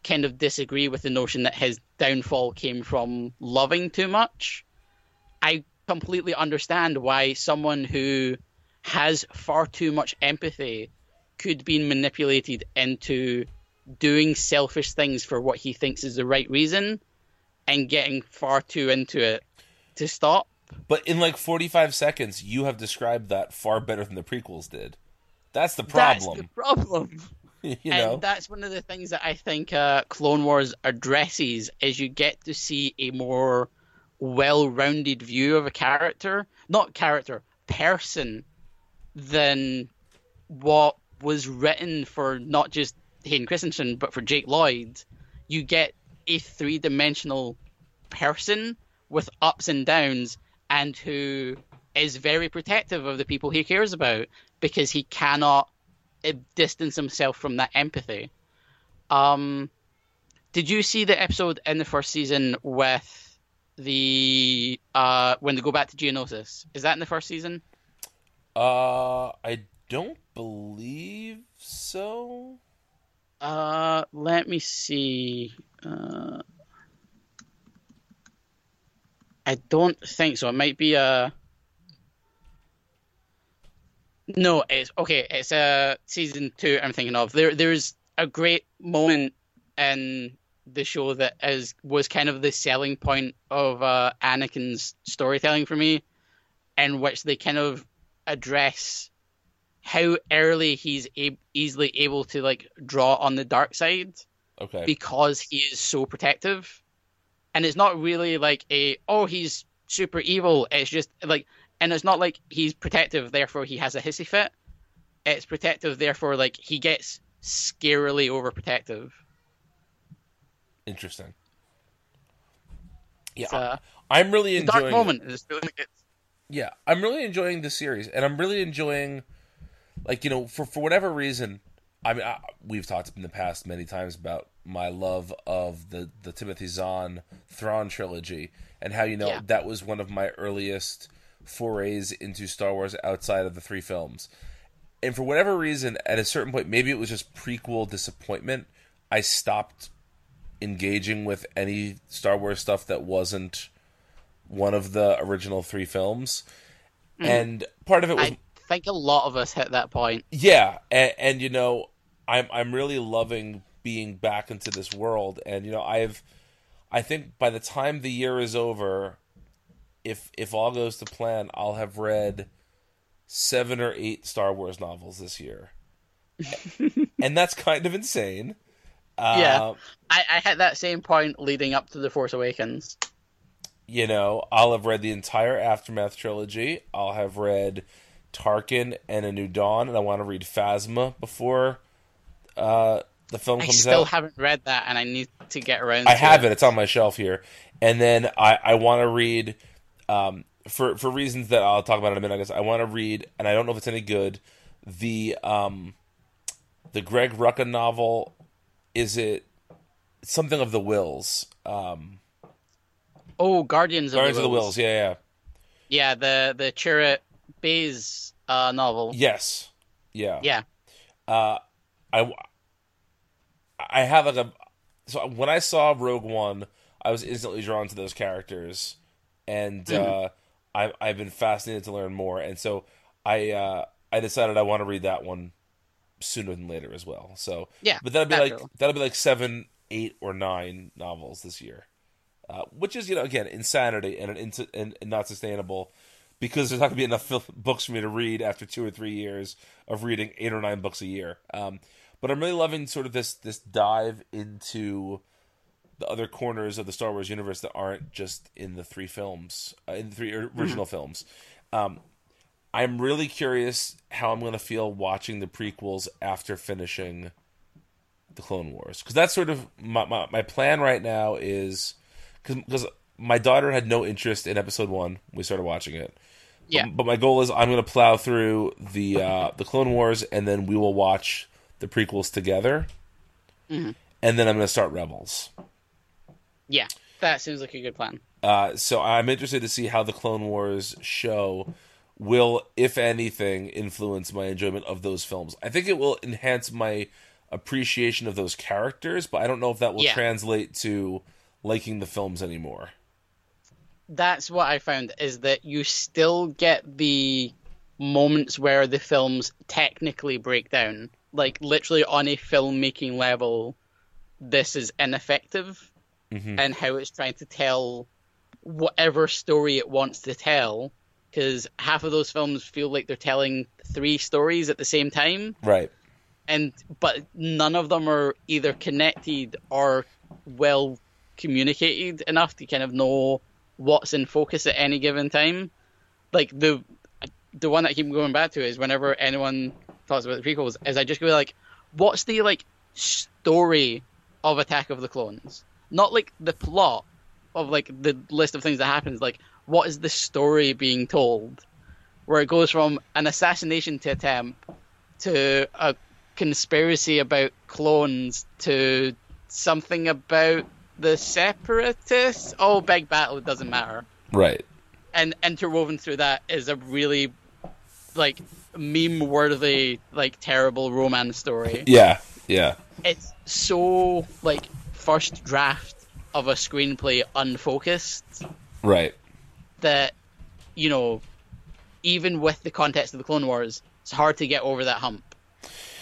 kind of disagree with the notion that his downfall came from loving too much. I completely understand why someone who has far too much empathy could be manipulated into doing selfish things for what he thinks is the right reason and getting far too into it to stop. But in like 45 seconds, you have described that far better than the prequels did. That's the problem. That's the problem. you and that's one of the things that I think uh, Clone Wars addresses is you get to see a more well-rounded view of a character, not character, person, than what was written for not just Hayden Christensen but for Jake Lloyd. You get a three-dimensional person with ups and downs, and who is very protective of the people he cares about because he cannot distance himself from that empathy. Um, did you see the episode in the first season with the uh when they go back to Geonosis? Is that in the first season? Uh, I don't believe so. Uh, let me see. Uh, I don't think so. It might be a. No, it's okay. It's uh season two. I'm thinking of there. There's a great moment in the show that is was kind of the selling point of uh, Anakin's storytelling for me, in which they kind of address how early he's a- easily able to like draw on the dark side Okay. because he is so protective. And it's not really like a oh he's super evil. It's just like and it's not like he's protective, therefore he has a hissy fit. It's protective, therefore like he gets scarily overprotective. Interesting. Yeah, I'm really enjoying. dark moment. It's really good. Yeah, I'm really enjoying the series, and I'm really enjoying, like you know, for for whatever reason. I mean, I, we've talked in the past many times about my love of the the Timothy Zahn Thrawn trilogy, and how you know Yeah. that was one of my earliest forays into Star Wars outside of the three films. And for whatever reason, at a certain point, maybe it was just prequel disappointment. I stopped engaging with any Star Wars stuff that wasn't one of the original three films. Mm. And part of it was I think a lot of us hit that point. yeah, and, and you know, I'm I'm really loving being back into this world, and you know, I've I think by the time the year is over, if if all goes to plan, I'll have read seven or eight Star Wars novels this year, and that's kind of insane. Yeah. Uh, I, I hit that same point leading up to The Force Awakens. you know, I'll have read the entire Aftermath trilogy. I'll have read Tarkin and A New Dawn, and I want to read Phasma before uh, the film I comes still out. Still haven't read that, and I need to get around. I have it. It's on my shelf here. And then I, I want to read, um, for for reasons that I'll talk about in a minute. I guess I want to read, and I don't know if it's any good. The um, the Greg Rucka novel. Is it something of the Whills? Um, Oh, Guardians of Guardians the of the Whills. Whills. Yeah, yeah. Yeah, the the Chirrut Baze uh, novel. Yes. Yeah. Yeah. Uh, I I have like a so when I saw Rogue One, I was instantly drawn to those characters, and Mm-hmm. uh, I I've been fascinated to learn more, and so I uh, I decided I want to read that one sooner than later as well. So Yeah, but that'll be like that'll be like seven, eight, or nine novels this year, uh, which is you know again insanity and an ins- and, and not sustainable because there's not going to be enough fil- books for me to read after two or three years of reading eight or nine books a year. Um, but I'm really loving sort of this this dive into the other corners of the Star Wars universe that aren't just in the three films, uh, in the three original films. Um, I'm really curious how I'm going to feel watching the prequels after finishing the Clone Wars because that's sort of my, my my plan right now is because my daughter had no interest in Episode One. We started watching it. Yeah. But, but my goal is I'm going to plow through the uh, the Clone Wars and then we will watch the prequels together. Mm-hmm. And then I'm going to start Rebels. Yeah, that seems like a good plan. Uh, so I'm interested to see how the Clone Wars show will, if anything, influence my enjoyment of those films. I think it will enhance my appreciation of those characters, but I don't know if that will Yeah. translate to liking the films anymore. That's what I found is that you still get the moments where the films technically break down. Like literally on a filmmaking level, this is ineffective Mm-hmm. and how it's trying to tell whatever story it wants to tell. Because half of those films feel like they're telling three stories at the same time, Right. and but none of them are either connected or well communicated enough to kind of know what's in focus at any given time. Like the the one that I keep going back to is whenever anyone talks about the prequels, is I just go like, what's the like story of Attack of the Clones? Not like the plot of like the list of things that happens. Like, what is the story being told? Where it goes from an assassination to attempt to a conspiracy about clones to something about the separatists. Oh, big battle, it doesn't matter. Right. And interwoven through that is a really like meme worthy, like terrible romance story. Yeah. Yeah. It's so like first draft of a screenplay unfocused Right. that you know even with the context of the Clone Wars, it's hard to get over that hump.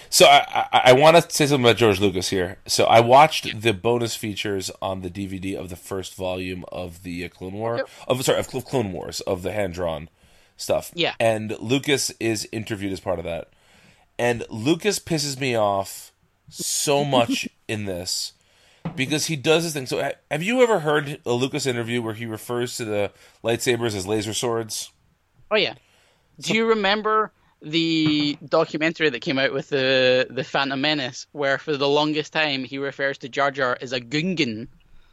So I, I, I want to say something about George Lucas here. So I watched the bonus features on the DVD of the first volume of the uh, Clone War of sorry of Clone Wars of the hand drawn stuff. Yeah. and Lucas is interviewed as part of that. And Lucas pisses me off so much in this because he does this thing. So, have you ever heard a Lucas interview where he refers to the lightsabers as laser swords? Oh yeah. Do you remember the documentary that came out with the the Phantom Menace, where for the longest time he refers to Jar Jar as a Gungan?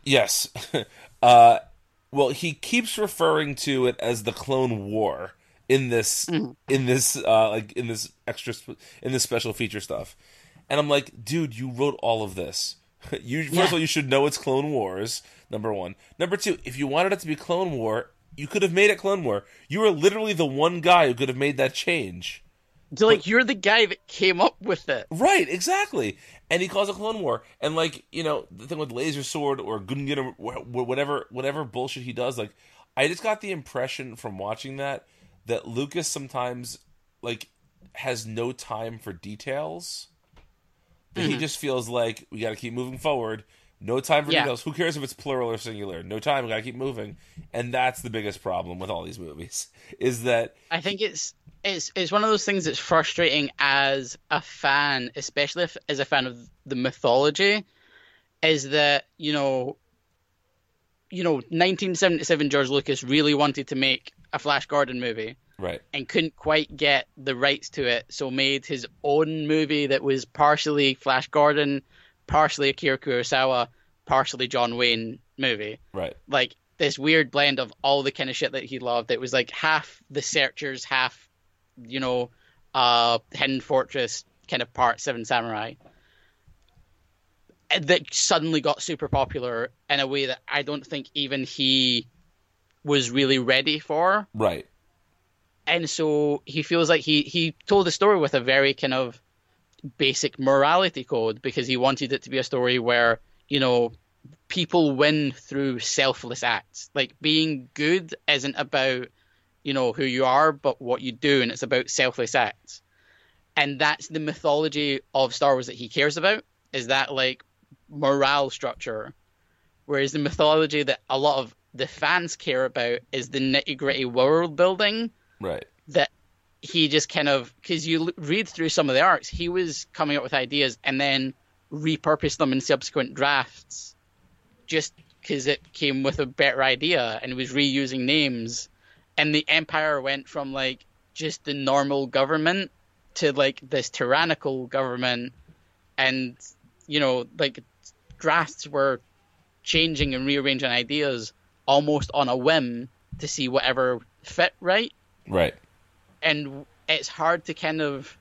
Yes. uh, well, he keeps referring to it as the Clone War in this in this uh, like in this extra in this special feature stuff, and I'm like, dude, you wrote all of this. you first Yeah. of all, you should know it's Clone Wars. Number one. Number two, if you wanted it to be Clone War, you could have made it Clone War. You were literally the one guy who could have made that change. So, like you're the guy that came up with it. Right, exactly. And he calls it Clone War. And like you know the thing with Laser Sword or Gungan or wh- wh- whatever whatever bullshit he does. Like I just got the impression from watching that that Lucas sometimes like has no time for details. That he mm-hmm. just feels like we got to keep moving forward. No time for Yeah. details. Who cares if it's plural or singular? No time. We got to keep moving. And that's the biggest problem with all these movies is that I think it's it's it's one of those things that's frustrating as a fan, especially if, as a fan of the mythology, is that you know, you know, 1977 George Lucas really wanted to make a Flash Gordon movie right, and couldn't quite get the rights to it, so made his own movie that was partially Flash Gordon, partially Akira Kurosawa, partially John Wayne movie right, like this weird blend of all the kind of shit that he loved. It was like half the Searchers, half you know, uh, Hidden Fortress kind of part Seven Samurai. That suddenly got super popular in a way that I don't think even he was really ready for. right, And so he feels like he he told the story with a very kind of basic morality code because he wanted it to be a story where you know people win through selfless acts. Like being good isn't about you know who you are, but what you do, and it's about selfless acts. And that's the mythology of Star Wars that he cares about. Is that like morale structure, whereas the mythology that a lot of the fans care about is the nitty gritty world building right, that he just kind of because you read through some of the arcs, he was coming up with ideas and then repurposed them in subsequent drafts, just because it came with a better idea and was reusing names, and the empire went from like just the normal government to like this tyrannical government, and you know like drafts were changing and rearranging ideas almost on a whim to see whatever fit right right, and it's hard to kind of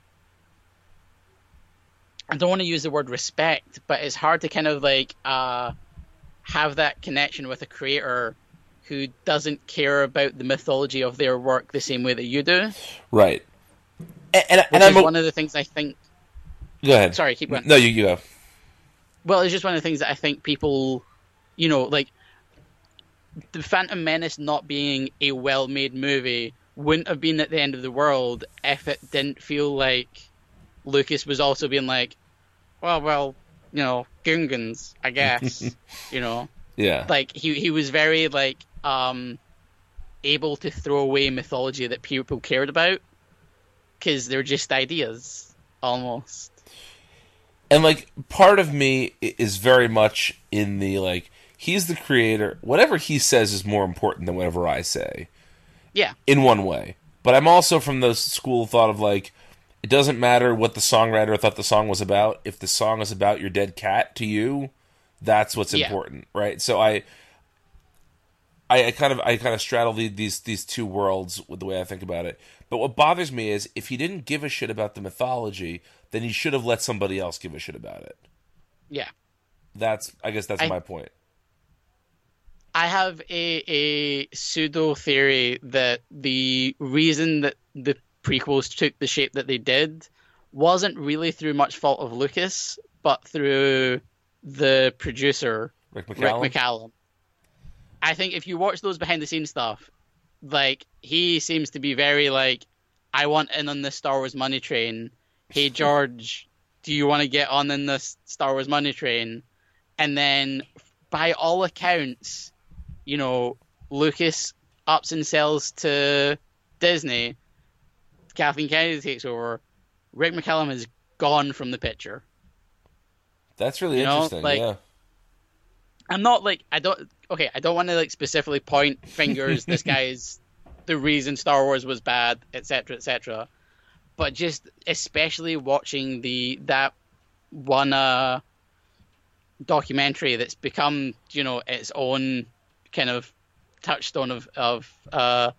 I don't want to use the word respect, but it's hard to kind of like uh, have that connection with a creator who doesn't care about the mythology of their work the same way that you do. right. And, and, and is I'm one of the things I think. go ahead. Sorry, keep going. No, you, you go. Well, it's just one of the things that I think people, you know, like the Phantom Menace not being a well-made movie wouldn't have been at the end of the world if it didn't feel like Lucas was also being like, well, well, you know, Gungans, I guess, you know, Yeah, like he he was very like um able to throw away mythology that people cared about because they're just ideas almost. and like part of me is very much in the like he's the creator. Whatever he says is more important than whatever I say. Yeah. in one way. But I'm also from the school of thought of like, it doesn't matter what the songwriter thought the song was about. If the song is about your dead cat to you, that's what's Yeah. important, right? So I, I, I kind of I kind of straddle the, these these two worlds with the way I think about it. But what bothers me is if he didn't give a shit about the mythology, then he should have let somebody else give a shit about it. Yeah. That's I guess that's I- my point. I have a, a pseudo theory that the reason that the prequels took the shape that they did wasn't really through much fault of Lucas, but through the producer, Rick McCallum. Rick McCallum. I think if you watch those behind the scenes stuff, like he seems to be very like, I want in on the Star Wars money train. Hey George, do you want to get on in this Star Wars money train? And then, by all accounts, you know, Lucas ups and sells to Disney. Kathleen Kennedy takes over. Rick McCallum is gone from the picture. That's really You know, interesting. like- yeah. I'm not like I don't okay, I don't want to like specifically point fingers. this guy is the reason Star Wars was bad, etc., etc. But just especially watching the that one uh documentary that's become you know its own kind of touchstone of of uh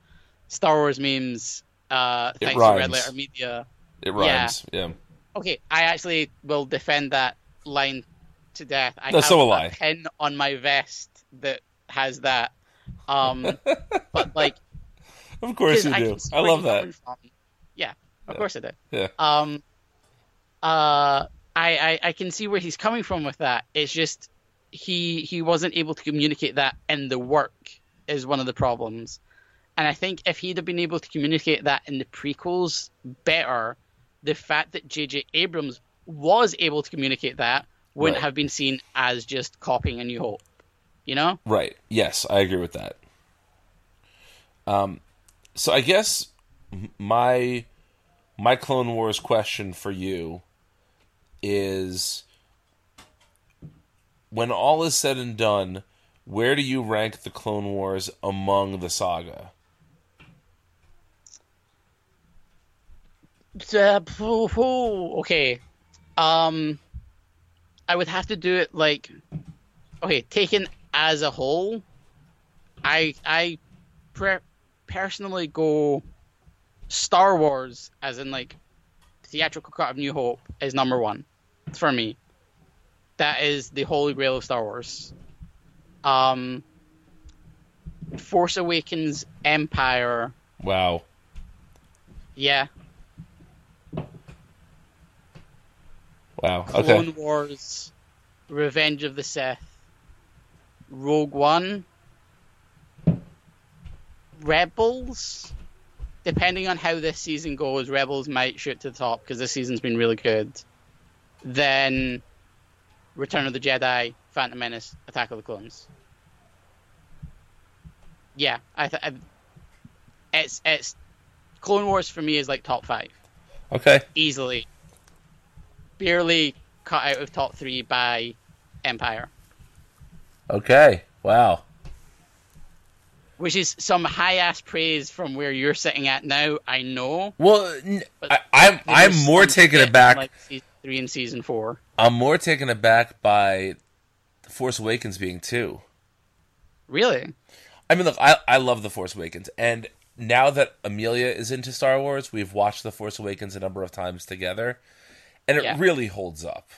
Star Wars memes. Uh, It thanks to Red. Letter Media. It yeah. rhymes. Yeah. Okay, I actually will defend that line to death. I No, have so will a I. pin on my vest that has that. Um, but like, Of course you I, do. I love that. Yeah, of course I do. Yeah. Um, uh, I, I I can see where he's coming from with that. It's just he he wasn't able to communicate that in the work is one of the problems. And I think if he'd have been able to communicate that in the prequels better, the fact that J.J. Abrams was able to communicate that wouldn't Right. have been seen as just copying A New Hope. You know? Right. Yes, I agree with that. Um, so I guess my my Clone Wars question for you is when all is said and done, where do you rank the Clone Wars among the saga? Uh, okay. Um, I would have to do it like, okay, taken as a whole. I I pre- personally go Star Wars as in like theatrical cut of New Hope is number one for me. That is the holy grail of Star Wars. Um, Force Awakens, Empire, Wow. yeah. Wow. Clone Wars, Revenge of the Sith, Rogue One, Rebels. Depending on how this season goes, Rebels might shoot to the top because this season's been really good. Then Return of the Jedi, Phantom Menace, Attack of the Clones. Yeah, I, th- I it's it's Clone Wars for me is like top five Okay. easily. Barely cut out of top three by Empire, Okay. Wow. which is some high ass praise from where you're sitting at now. I know. Well, I, I'm I'm more taken aback. Like three in season four. I'm more taken aback by the Force Awakens being two. Really? I mean, look, I I love the Force Awakens, and now that Amelia is into Star Wars, we've watched the Force Awakens a number of times together, and it Yeah. really holds up.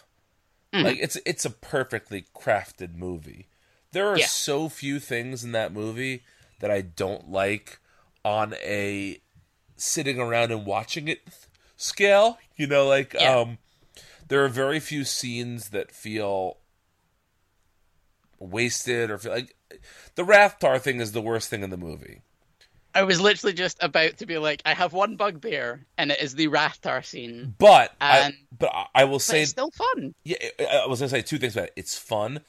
Like it's it's a perfectly crafted movie. There are Yeah. so few things in that movie that I don't like on a sitting around and watching it scale. You know, like Yeah. um, there are very few scenes that feel wasted or feel like the Rathtar thing is the worst thing in the movie. I was literally just about to be like, I have one bugbear, and it is the Rathtar scene. But And- I, but I- will say it's still fun. yeah, I I was gonna say two things about it. It's fun,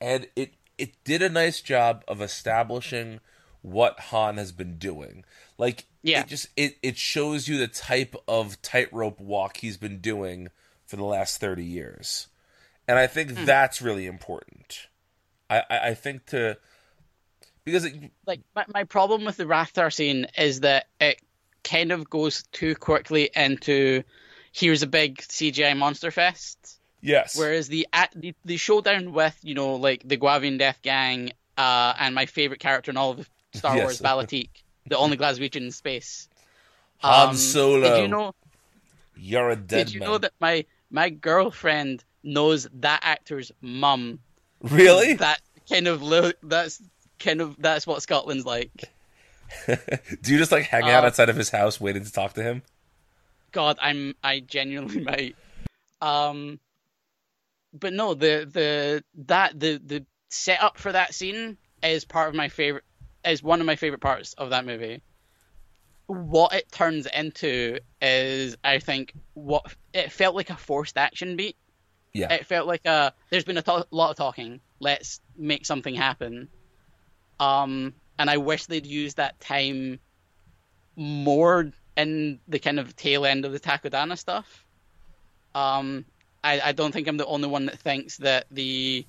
and it it did a nice job of establishing what Han has been doing. Like, Yeah. it just it it shows you the type of tightrope walk he's been doing for the last thirty years, and I think Hmm. that's really important. I I, I think to because it, like my, my problem with the Rathtar scene is that it kind of goes too quickly into here's a big CGI monster fest, yes, whereas the at the, the showdown with you know like the Guavian Death Gang uh, and my favorite character in all of Star Yes. Wars, Balatik, the only Glaswegian in space. Han Um, Solo. Did you know? you're a dead Did you man. know that my my girlfriend knows that actor's mum? really? That kind of lo- that's kind of that's what Scotland's like. Do you just like hang out Uh, outside of his house waiting to talk to him? God, I'm I genuinely might. Um, but no, the the that the the setup for that scene is part of my favorite. Is one of my favorite parts of that movie. What it turns into is, I think, what it felt like a forced action beat. Yeah. It felt like a. There's been a to- lot of talking. Let's make something happen. Um, and I wish they'd used that time more in the kind of tail end of the Takodana stuff. Um, I, I don't think I'm the only one that thinks that the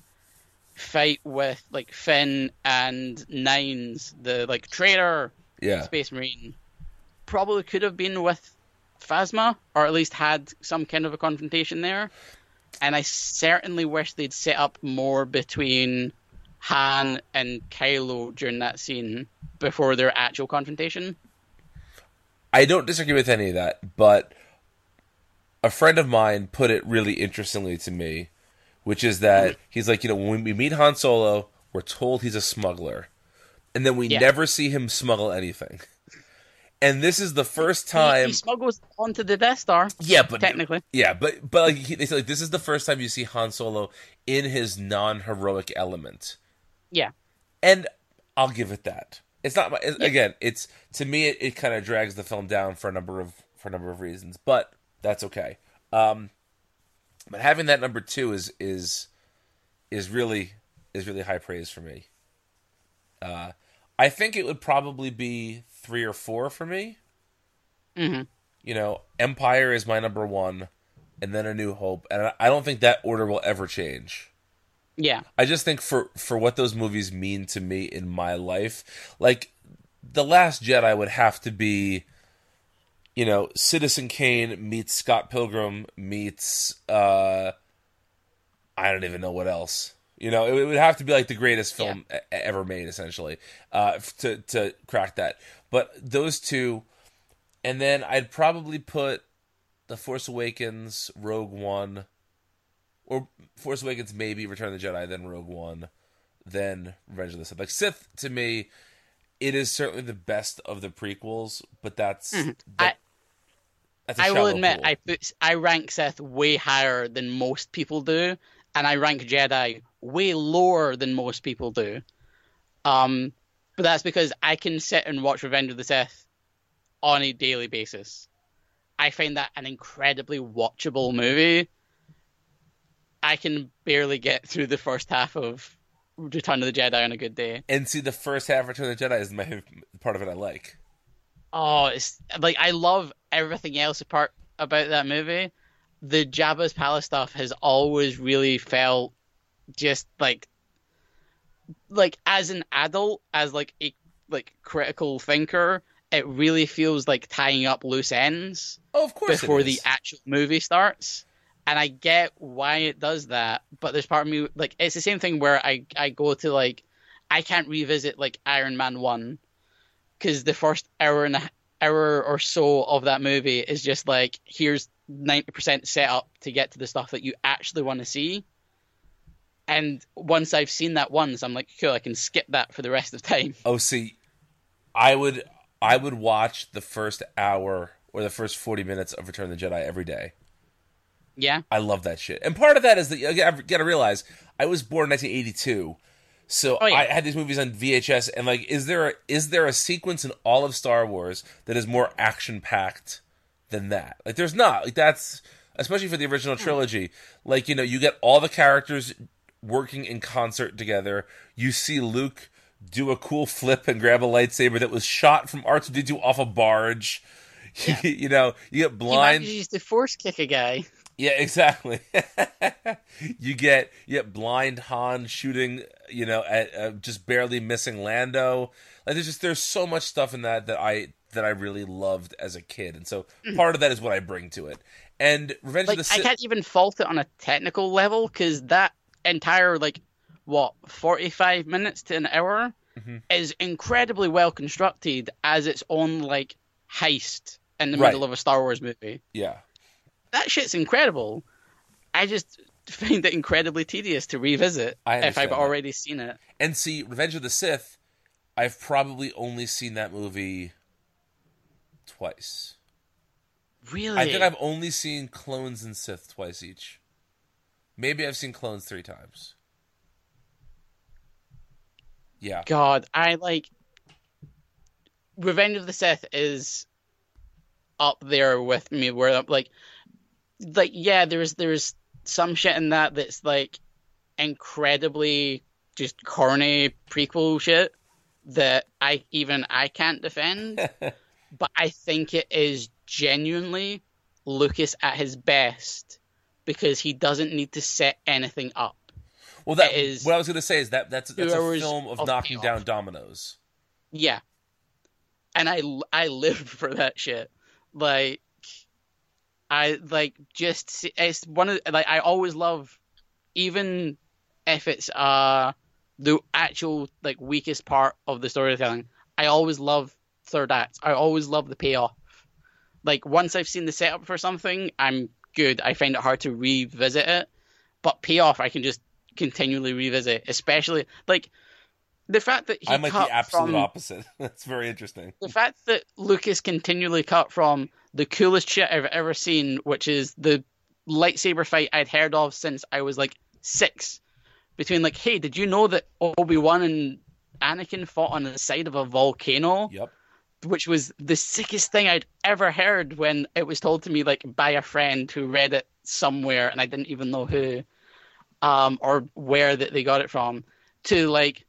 fight with like Finn and Nines, the like traitor Yeah. Space Marine, probably could have been with Phasma, or at least had some kind of a confrontation there. And I certainly wish they'd set up more between Han and Kylo during that scene before their actual confrontation. I don't disagree with any of that, but a friend of mine put it really interestingly to me, which is that he's like, you know, when we meet Han Solo, we're told he's a smuggler, and then we Yeah. never see him smuggle anything. And this is the first time, he, smuggles onto the Death Star. yeah, but technically. yeah, but but like he, they say, like this is the first time you see Han Solo in his non-heroic element. Yeah. and I'll give it that. It's not my, it- again. It's to me, it, it kind of drags the film down for a number of for a number of reasons, but that's okay. Um, but having that number two is is is really is really high praise for me. Uh, I think it would probably be three or four for me. hmm You know, Empire is my number one, and then A New Hope, and I- I don't think that order will ever change. Yeah. I just think for for what those movies mean to me in my life, like the Last Jedi would have to be, you know, Citizen Kane meets Scott Pilgrim meets uh, I don't even know what else. You know, it, it would have to be like the greatest film e- ever made, essentially, uh, to to crack that. But those two, and then I'd probably put The Force Awakens, Rogue One or Force Awakens, maybe Return of the Jedi, then Rogue One, then Revenge of the Sith. Like Sith, to me, it is certainly the best of the prequels, but that's I- that- that's a I will admit, pool. I put I rank Sith way higher than most people do, and I rank Jedi way lower than most people do. Um, but that's because I can sit and watch Revenge of the Sith on a daily basis. I find that an incredibly watchable movie. I can barely get through the first half of Return of the Jedi on a good day. and see the first half of Return of the Jedi is my part of it I like. Oh, it's like I love everything else apart about that movie. The Jabba's palace stuff has always really felt just like like as an adult, as like a like critical thinker, it really feels like tying up loose ends Oh, of course. before the actual movie starts. And I get why it does that, but there's part of me like it's the same thing where I I go to like I can't revisit like Iron Man one because the first hour and a hour or so of that movie is just like here's ninety percent set up to get to the stuff that you actually want to see. And once I've seen that once, I'm like, cool, I can skip that for the rest of time. Oh, see, I would I would watch the first hour or the first forty minutes of Return of the Jedi every day. Yeah, I love that shit. And part of that is that you got to realize I was born in 1982. So Oh, yeah. I had these movies on VHS and like is there a, is there a sequence in all of Star Wars that is more action packed than that? Like there's not. Like that's especially for the original hmm. trilogy. Like you know, you get all the characters working in concert together. You see Luke do a cool flip and grab a lightsaber that was shot from R2D2 off a barge. you know, you get he blind. manages to force kick a guy. Yeah, exactly. you get you get blind Han shooting, you know, at uh, just barely missing Lando. Like there's just there's so much stuff in that that I that I really loved as a kid, and so part of that is what I bring to it. And Revenge like of the Sith. I can't even fault it on a technical level because that entire like what forty five minutes to an hour Mhm. is incredibly well constructed as its own like heist in the Right. middle of a Star Wars movie. Yeah, That shit's incredible. I just find it incredibly tedious to revisit I if I've that. already seen it. and see Revenge of the Sith. I've probably only seen that movie twice. Really, I think I've only seen Clones and Sith twice each. Maybe I've seen Clones three times. Yeah. God, I like Revenge of the Sith is up there with me where I'm like like yeah, there's there's some shit in that that's like incredibly just corny prequel shit that I even I can't defend. but I think it is genuinely Lucas at his best because he doesn't need to set anything up. Well, that It is what I was going to say is that that's that's a film of, of knocking payoff. down dominoes. Yeah. And I I live for that shit. Like I like just it's one of like I always love even if it's uh the actual like weakest part of the storytelling. I always love third acts. I always love the payoff. Like once I've seen the setup for something, I'm good. I find it hard to revisit it. But payoff I can just continually revisit, especially like the fact that he I'm like cut the absolute from, opposite. That's very interesting. the fact that Lucas continually cut from the coolest shit I've ever seen, which is the lightsaber fight I'd heard of since I was like six, between like, hey, did you know that Obi Wan and Anakin fought on the side of a volcano? Yep. Which was the sickest thing I'd ever heard when it was told to me like by a friend who read it somewhere and I didn't even know who, um, or where that they got it from. To like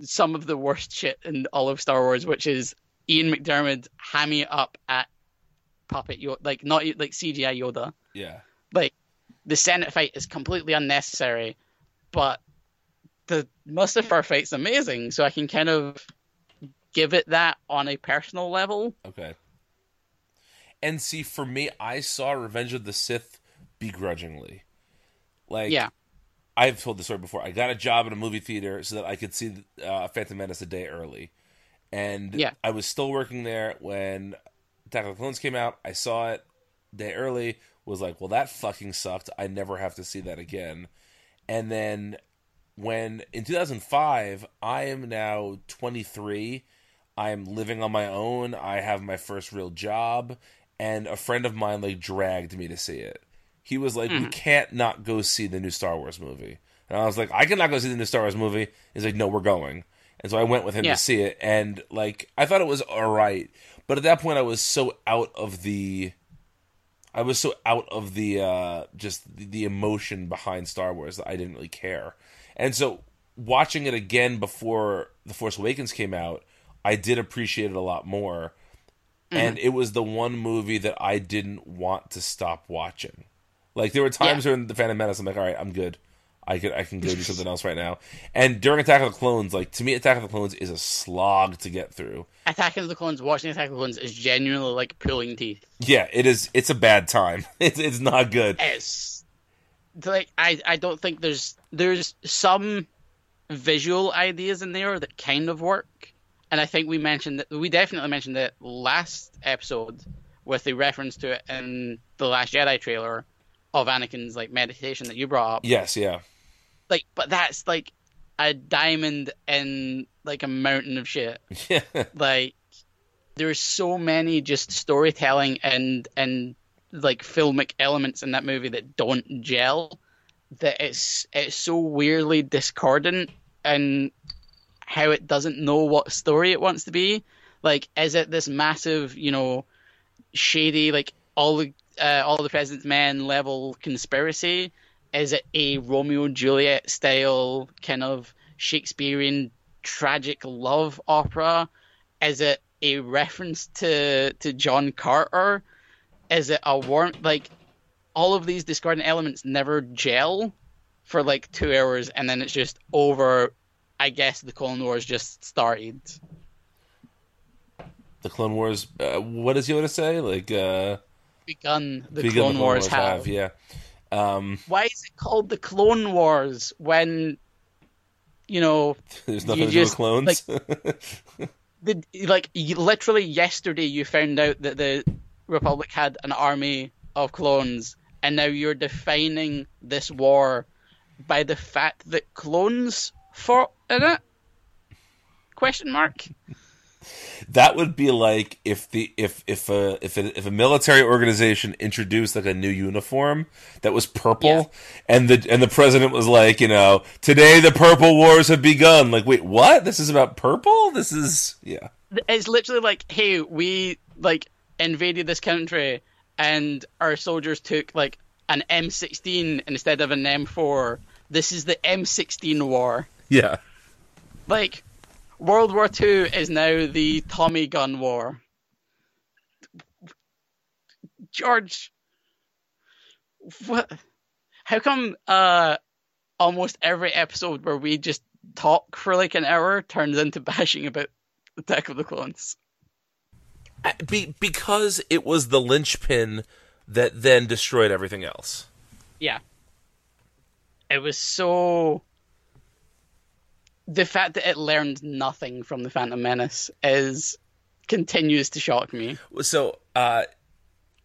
some of the worst shit in all of Star Wars, which is Ian McDiarmid hamming up at puppet Yoda, like not like CGI Yoda. Yeah. Like the Senate fight is completely unnecessary, but the Mustafar fight's amazing. So I can kind of give it that on a personal level. Okay. And see, for me, I saw Revenge of the Sith begrudgingly. Like, Yeah. I've told the story before. I got a job in a movie theater so that I could see uh, Phantom Menace a day early, and Yeah. I was still working there when Attack of the Clones came out. I saw it day early. Was like, well, that fucking sucked. I never have to see that again. And then when in 2005, I am now 23. I am living on my own. I have my first real job, and a friend of mine like dragged me to see it. He was like, "We can't not go see the new Star Wars movie," and I was like, "I cannot go see the new Star Wars movie." He's like, "No, we're going," and so I went with him Yeah. to see it, and like I thought it was all right, but at that point I was so out of the I was so out of the uh, just the emotion behind Star Wars that I didn't really care. And so watching it again before The Force Awakens came out, I did appreciate it a lot more. Mm-hmm. And it was the one movie that I didn't want to stop watching. Like there were times during the Phantom Menace, I'm like, all right, I'm good. I could I can go do something else right now. And during Attack of the Clones, like to me, Attack of the Clones is a slog to get through. Attack of the Clones, watching Attack of the Clones is genuinely like pulling teeth. Yeah, it is. It's a bad time. It's it's not good. It's like I I don't think there's there's some visual ideas in there that kind of work, and I think we mentioned that we definitely mentioned it last episode with the reference to it in the Last Jedi trailer of Anakin's like meditation that you brought up. Yes, yeah. Like, but that's like a diamond in like a mountain of shit. Yeah. like there's so many just storytelling and and like filmic elements in that movie that don't gel that it's it's so weirdly discordant and how it doesn't know what story it wants to be. Like is it this massive you know shady like all the uh, all the president's men level conspiracy? Is it a romeo and juliet style kind of shakespearean tragic love opera? Is it a reference to to John Carter? Is it a warm like all of these discordant elements never gel for like two hours and then it's just over I guess the Clone Wars just started. the Clone Wars. Uh, what does Yoda say? Like, uh, Begun the begun Clone, the Wars, have. Yeah. Um, Why is it called the Clone Wars when you know there's nothing You to do with just, clones. the like literally yesterday you found out that the Republic had an army of clones, and now you're defining this war by the fact that clones fought in it? Question mark. that would be like if the if if a if a, if a military organization introduced like a new uniform that was purple Yeah. and the and the president was like you know today the purple wars have begun like wait what this is about purple this is yeah It's literally like, hey, we like invaded this country, and our soldiers took like an M16 instead of an M4. This is the M16 war. Yeah like World War Two is now the Tommy gun war. George, what? how come uh almost every episode where we just talk for like an hour turns into bashing about Attack of the Clones? Be- because it was the linchpin that then destroyed everything else. Yeah. It was so the fact that it learned nothing from the Phantom Menace is continues to shock me. So, uh,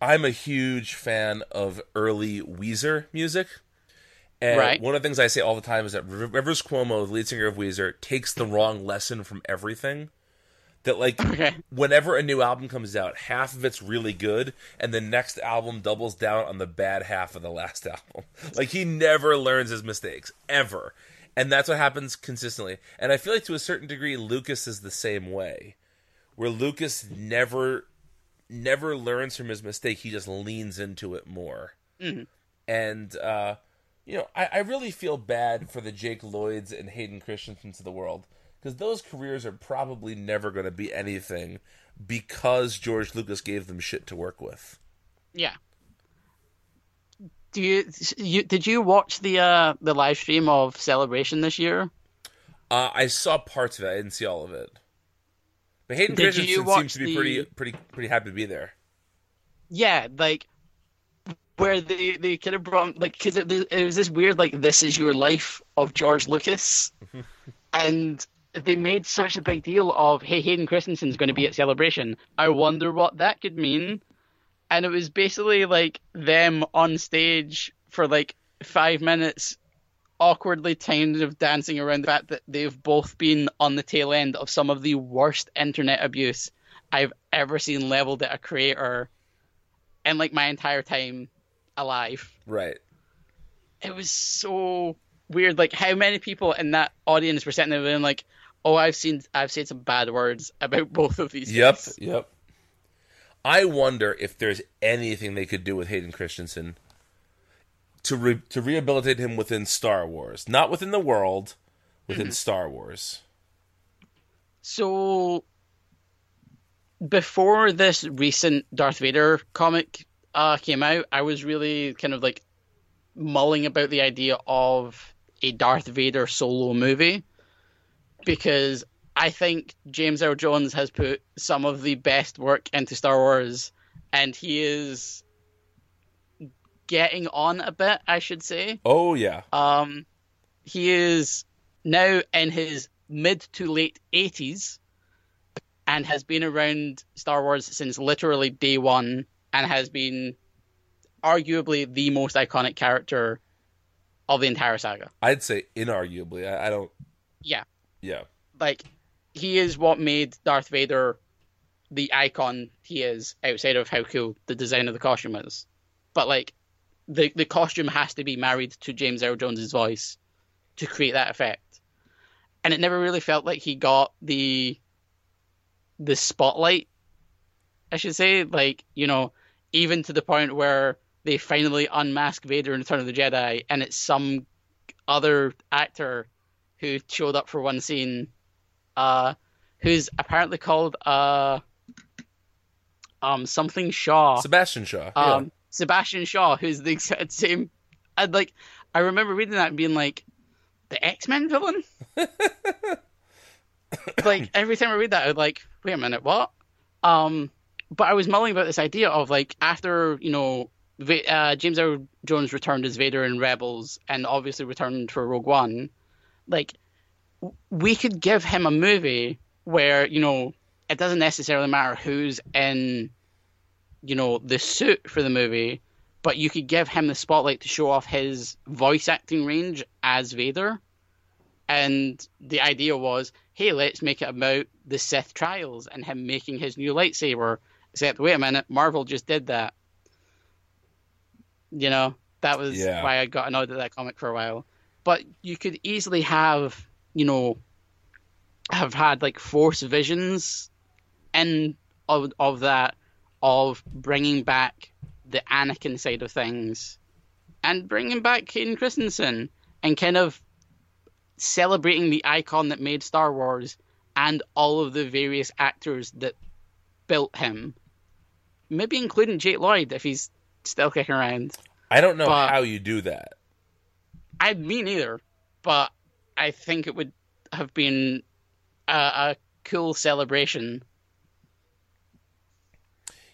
I'm a huge fan of early Weezer music. And Right. one of the things I say all the time is that Rivers Cuomo, the lead singer of Weezer, takes the wrong lesson from everything. That like Okay. whenever a new album comes out, half of it's really good, and the next album doubles down on the bad half of the last album. Like he never learns his mistakes ever, and that's what happens consistently. And I feel like to a certain degree, Lucas is the same way, where Lucas never never learns from his mistake. He just leans into it more. And uh, you know, I, I really feel bad for the Jake Lloyds and Hayden Christensen's of the world because those careers are probably never going to be anything because George Lucas gave them shit to work with. Yeah. Do you, you did you watch the uh the live stream of Celebration this year? Uh, I saw parts of it. I didn't see all of it. But Hayden Did Christensen seems to be the- pretty, pretty, pretty happy to be there. Yeah, like where they they kind of brought like because it, it was this weird like this is your life of George Lucas, and they made such a big deal of hey Hayden Christensen's going to be at Celebration. I wonder what that could mean, and it was basically like them on stage for like five minutes. Awkwardly timed of dancing around the fact that they've both been on the tail end of some of the worst internet abuse I've ever seen leveled at a creator in like my entire time alive. Right. It was so weird. Like how many people in that audience were sitting there and like, "Oh, I've seen, I've said some bad words about both of these." Yep. guys." Yep. I wonder if there's anything they could do with Hayden Christensen to re- to rehabilitate him within Star Wars, not within the world, within Star Wars. So before this recent Darth Vader comic uh, came out, I was really kind of like mulling about the idea of a Darth Vader solo movie because I think James Earl Jones has put some of the best work into Star Wars and he is getting on a bit, I should say. Oh yeah. Um, he is now in his mid to late 80s and has been around Star Wars since literally day one and has been arguably the most iconic character of the entire saga. I'd say inarguably. I, I don't. Yeah. Yeah. Like, he is what made Darth Vader the icon he is outside of how cool the design of the costume is. But, like, the, the costume has to be married to James Earl Jones's voice to create that effect. And it never really felt like he got the the spotlight, I should say. Like, you know, even to the point where they finally unmask Vader in Return of the Jedi and it's some other actor who showed up for one scene, uh, who's apparently called uh, um something Shaw. Sebastian Shaw. Um, yeah. Sebastian Shaw, who's the exact same. I'd like. I remember reading that and being like, the X Men villain. like every time I read that, I'd like, wait a minute, what? Um, but I was mulling about this idea of like after you know, uh, James Earl Jones returned as Vader in Rebels, and obviously returned for Rogue One. Like, we could give him a movie where you know it doesn't necessarily matter who's in you know the suit for the movie but you could give him the spotlight to show off his voice acting range as Vader. And the idea was hey let's make it about the Sith trials and him making his new lightsaber. Except wait a minute Marvel just did that. You know that was Yeah. why I got annoyed at that comic for a while. But you could easily have you know have had like force visions in of, of that of bringing back the Anakin side of things and bringing back Hayden Christensen and kind of celebrating the icon that made Star Wars and all of the various actors that built him. Maybe including Jake Lloyd if he's still kicking around. I don't know but- how you do that. I me neither, but I think it would have been a, a cool celebration.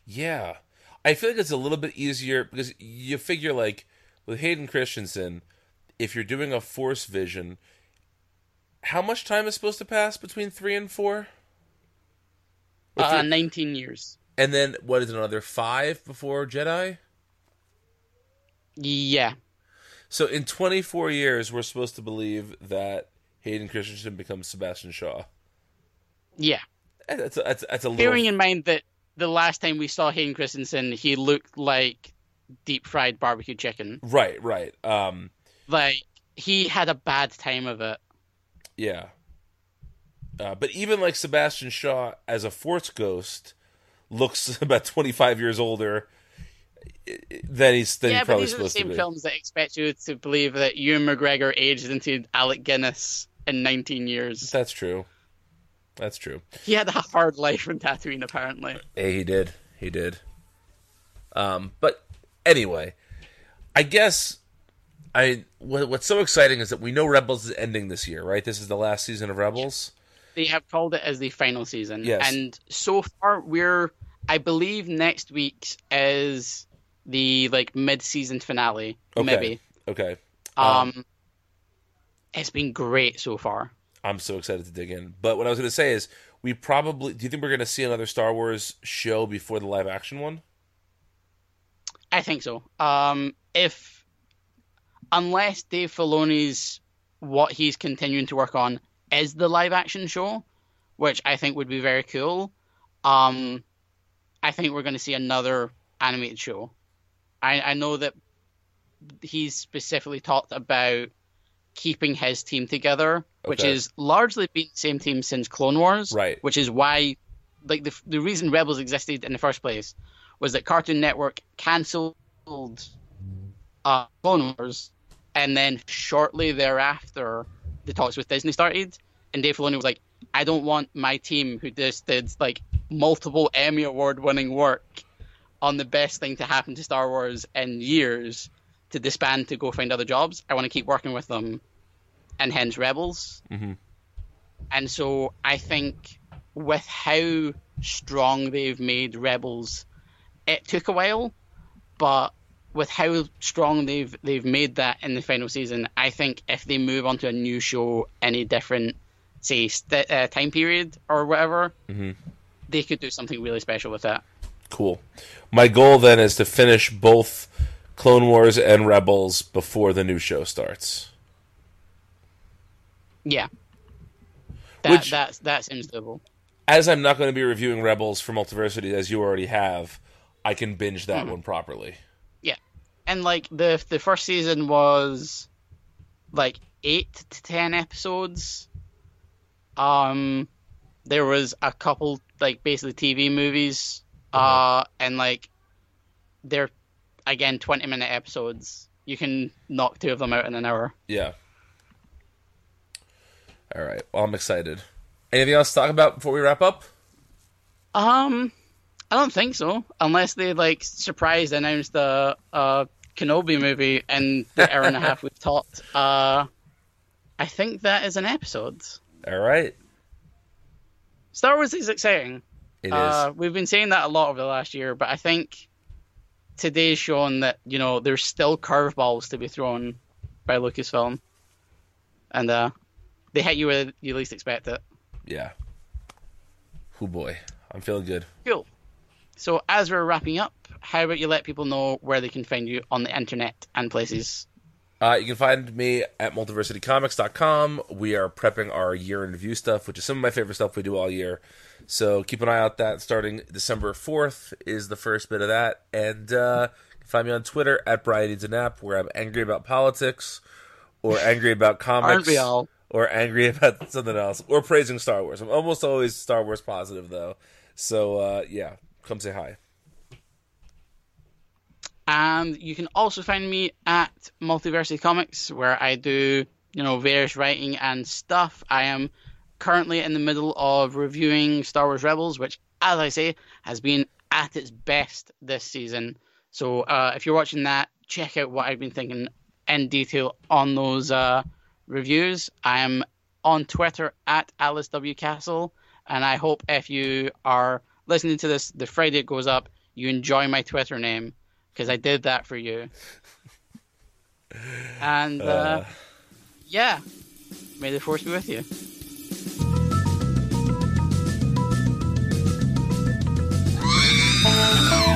Yeah. I feel like it's a little bit easier because you figure like with Hayden Christensen, if you're doing a force vision, how much time is supposed to pass between three and four? Uh, 19 years. and then what is it, another five before Jedi? Yeah. So in 24 years, we're supposed to believe that Hayden Christensen becomes Sebastian Shaw. Yeah. That's a, that's, that's a little. Bearing in mind that the last time we saw Hayden Christensen, he looked like deep fried barbecue chicken. Right, right. Um, Like, he had a bad time of it. yeah. Uh, but even like Sebastian Shaw as a Force ghost looks about 25 years older eh, than he's yeah, he's but probably these are the same films that expect you to believe that Ewan McGregor aged into Alec Guinness in 19 years. That's true. That's true. He had a hard life in Tatooine, apparently. Hey, he did. He did. Um, but anyway, I guess I what, what's so exciting is that we know Rebels is ending this year, right? This is the last season of Rebels. They have called it as the final season. Yes. And so far, we're, I believe next week's is the, like, mid-season finale, Okay. maybe. Okay. Um, it's been great so far. I'm so excited to dig in. But what I was going to say is, we probably do you think we're going to see another Star Wars show before the live action one? I think so. Um, if unless Dave Filoni's what he's continuing to work on is the live action show, which I think would be very cool. Um, I think we're going to see another animated show. I I know that he's specifically talked about keeping his team together, which Okay. is largely been the same team since Clone Wars, Right. Which is why, like the the reason Rebels existed in the first place was that Cartoon Network cancelled uh, Clone Wars, and then shortly thereafter, the talks with Disney started, and Dave Filoni was like, "I don't want my team, who just did like multiple Emmy award winning work on the best thing to happen to Star Wars in years, to disband to go find other jobs. I want to keep working with them, and hence Rebels." Mm-hmm. And so I think with how strong they've made Rebels it took a while, but with how strong they've they've made that in the final season, I think if they move on to a new show any different, say, st- uh, time period or whatever, Mhm. they could do something really special with that. Cool. My goal then is to finish both Clone Wars and Rebels before the new show starts. Yeah, that Which- that that seems doable. As I'm not going to be reviewing Rebels for Multiversity as you already have, I can binge that one properly. Yeah, and like the the first season was like eight to ten episodes. Um, there was a couple like basically TV movies. Uh, and like they're again twenty minute episodes. You can knock two of them out in an hour. Yeah. All right. Well, I'm excited. Anything else to talk about before we wrap up? Um, I don't think so, unless they like surprise announced the uh Kenobi movie in the hour and a half we've talked. Uh, I think that is an episode. All right. Star Wars is exciting. It is. Uh, we've been saying that a lot over the last year, but I think today's shown that you know there's still curveballs to be thrown by Lucasfilm, and uh, they hit you where you least expect it. yeah. Oh boy, I'm feeling good. Cool. So as we're wrapping up, how about you let people know where they can find you on the internet and places? Uh, you can find me at multiversitycomics.com. We are prepping our year in review stuff, which is some of my favorite stuff we do all year. So keep an eye out that starting December 4th is the first bit of that. And uh, find me on Twitter at Brian Needs a Nap, where I'm angry about politics or angry about comics. Or angry about something else. Or praising Star Wars. I'm almost always Star Wars positive, though. So, uh, yeah, come say hi. And you can also find me at Multiversity Comics, where I do, you know, various writing and stuff. I am currently in the middle of reviewing Star Wars Rebels, which, as I say, has been at its best this season. So uh, if you're watching that, check out what I've been thinking in detail on those uh, reviews. I am on Twitter at Alice W Castle, and I hope if you are listening to this the Friday it goes up, you enjoy my Twitter name because I did that for you. And uh, yeah, may the force be with you. Bye.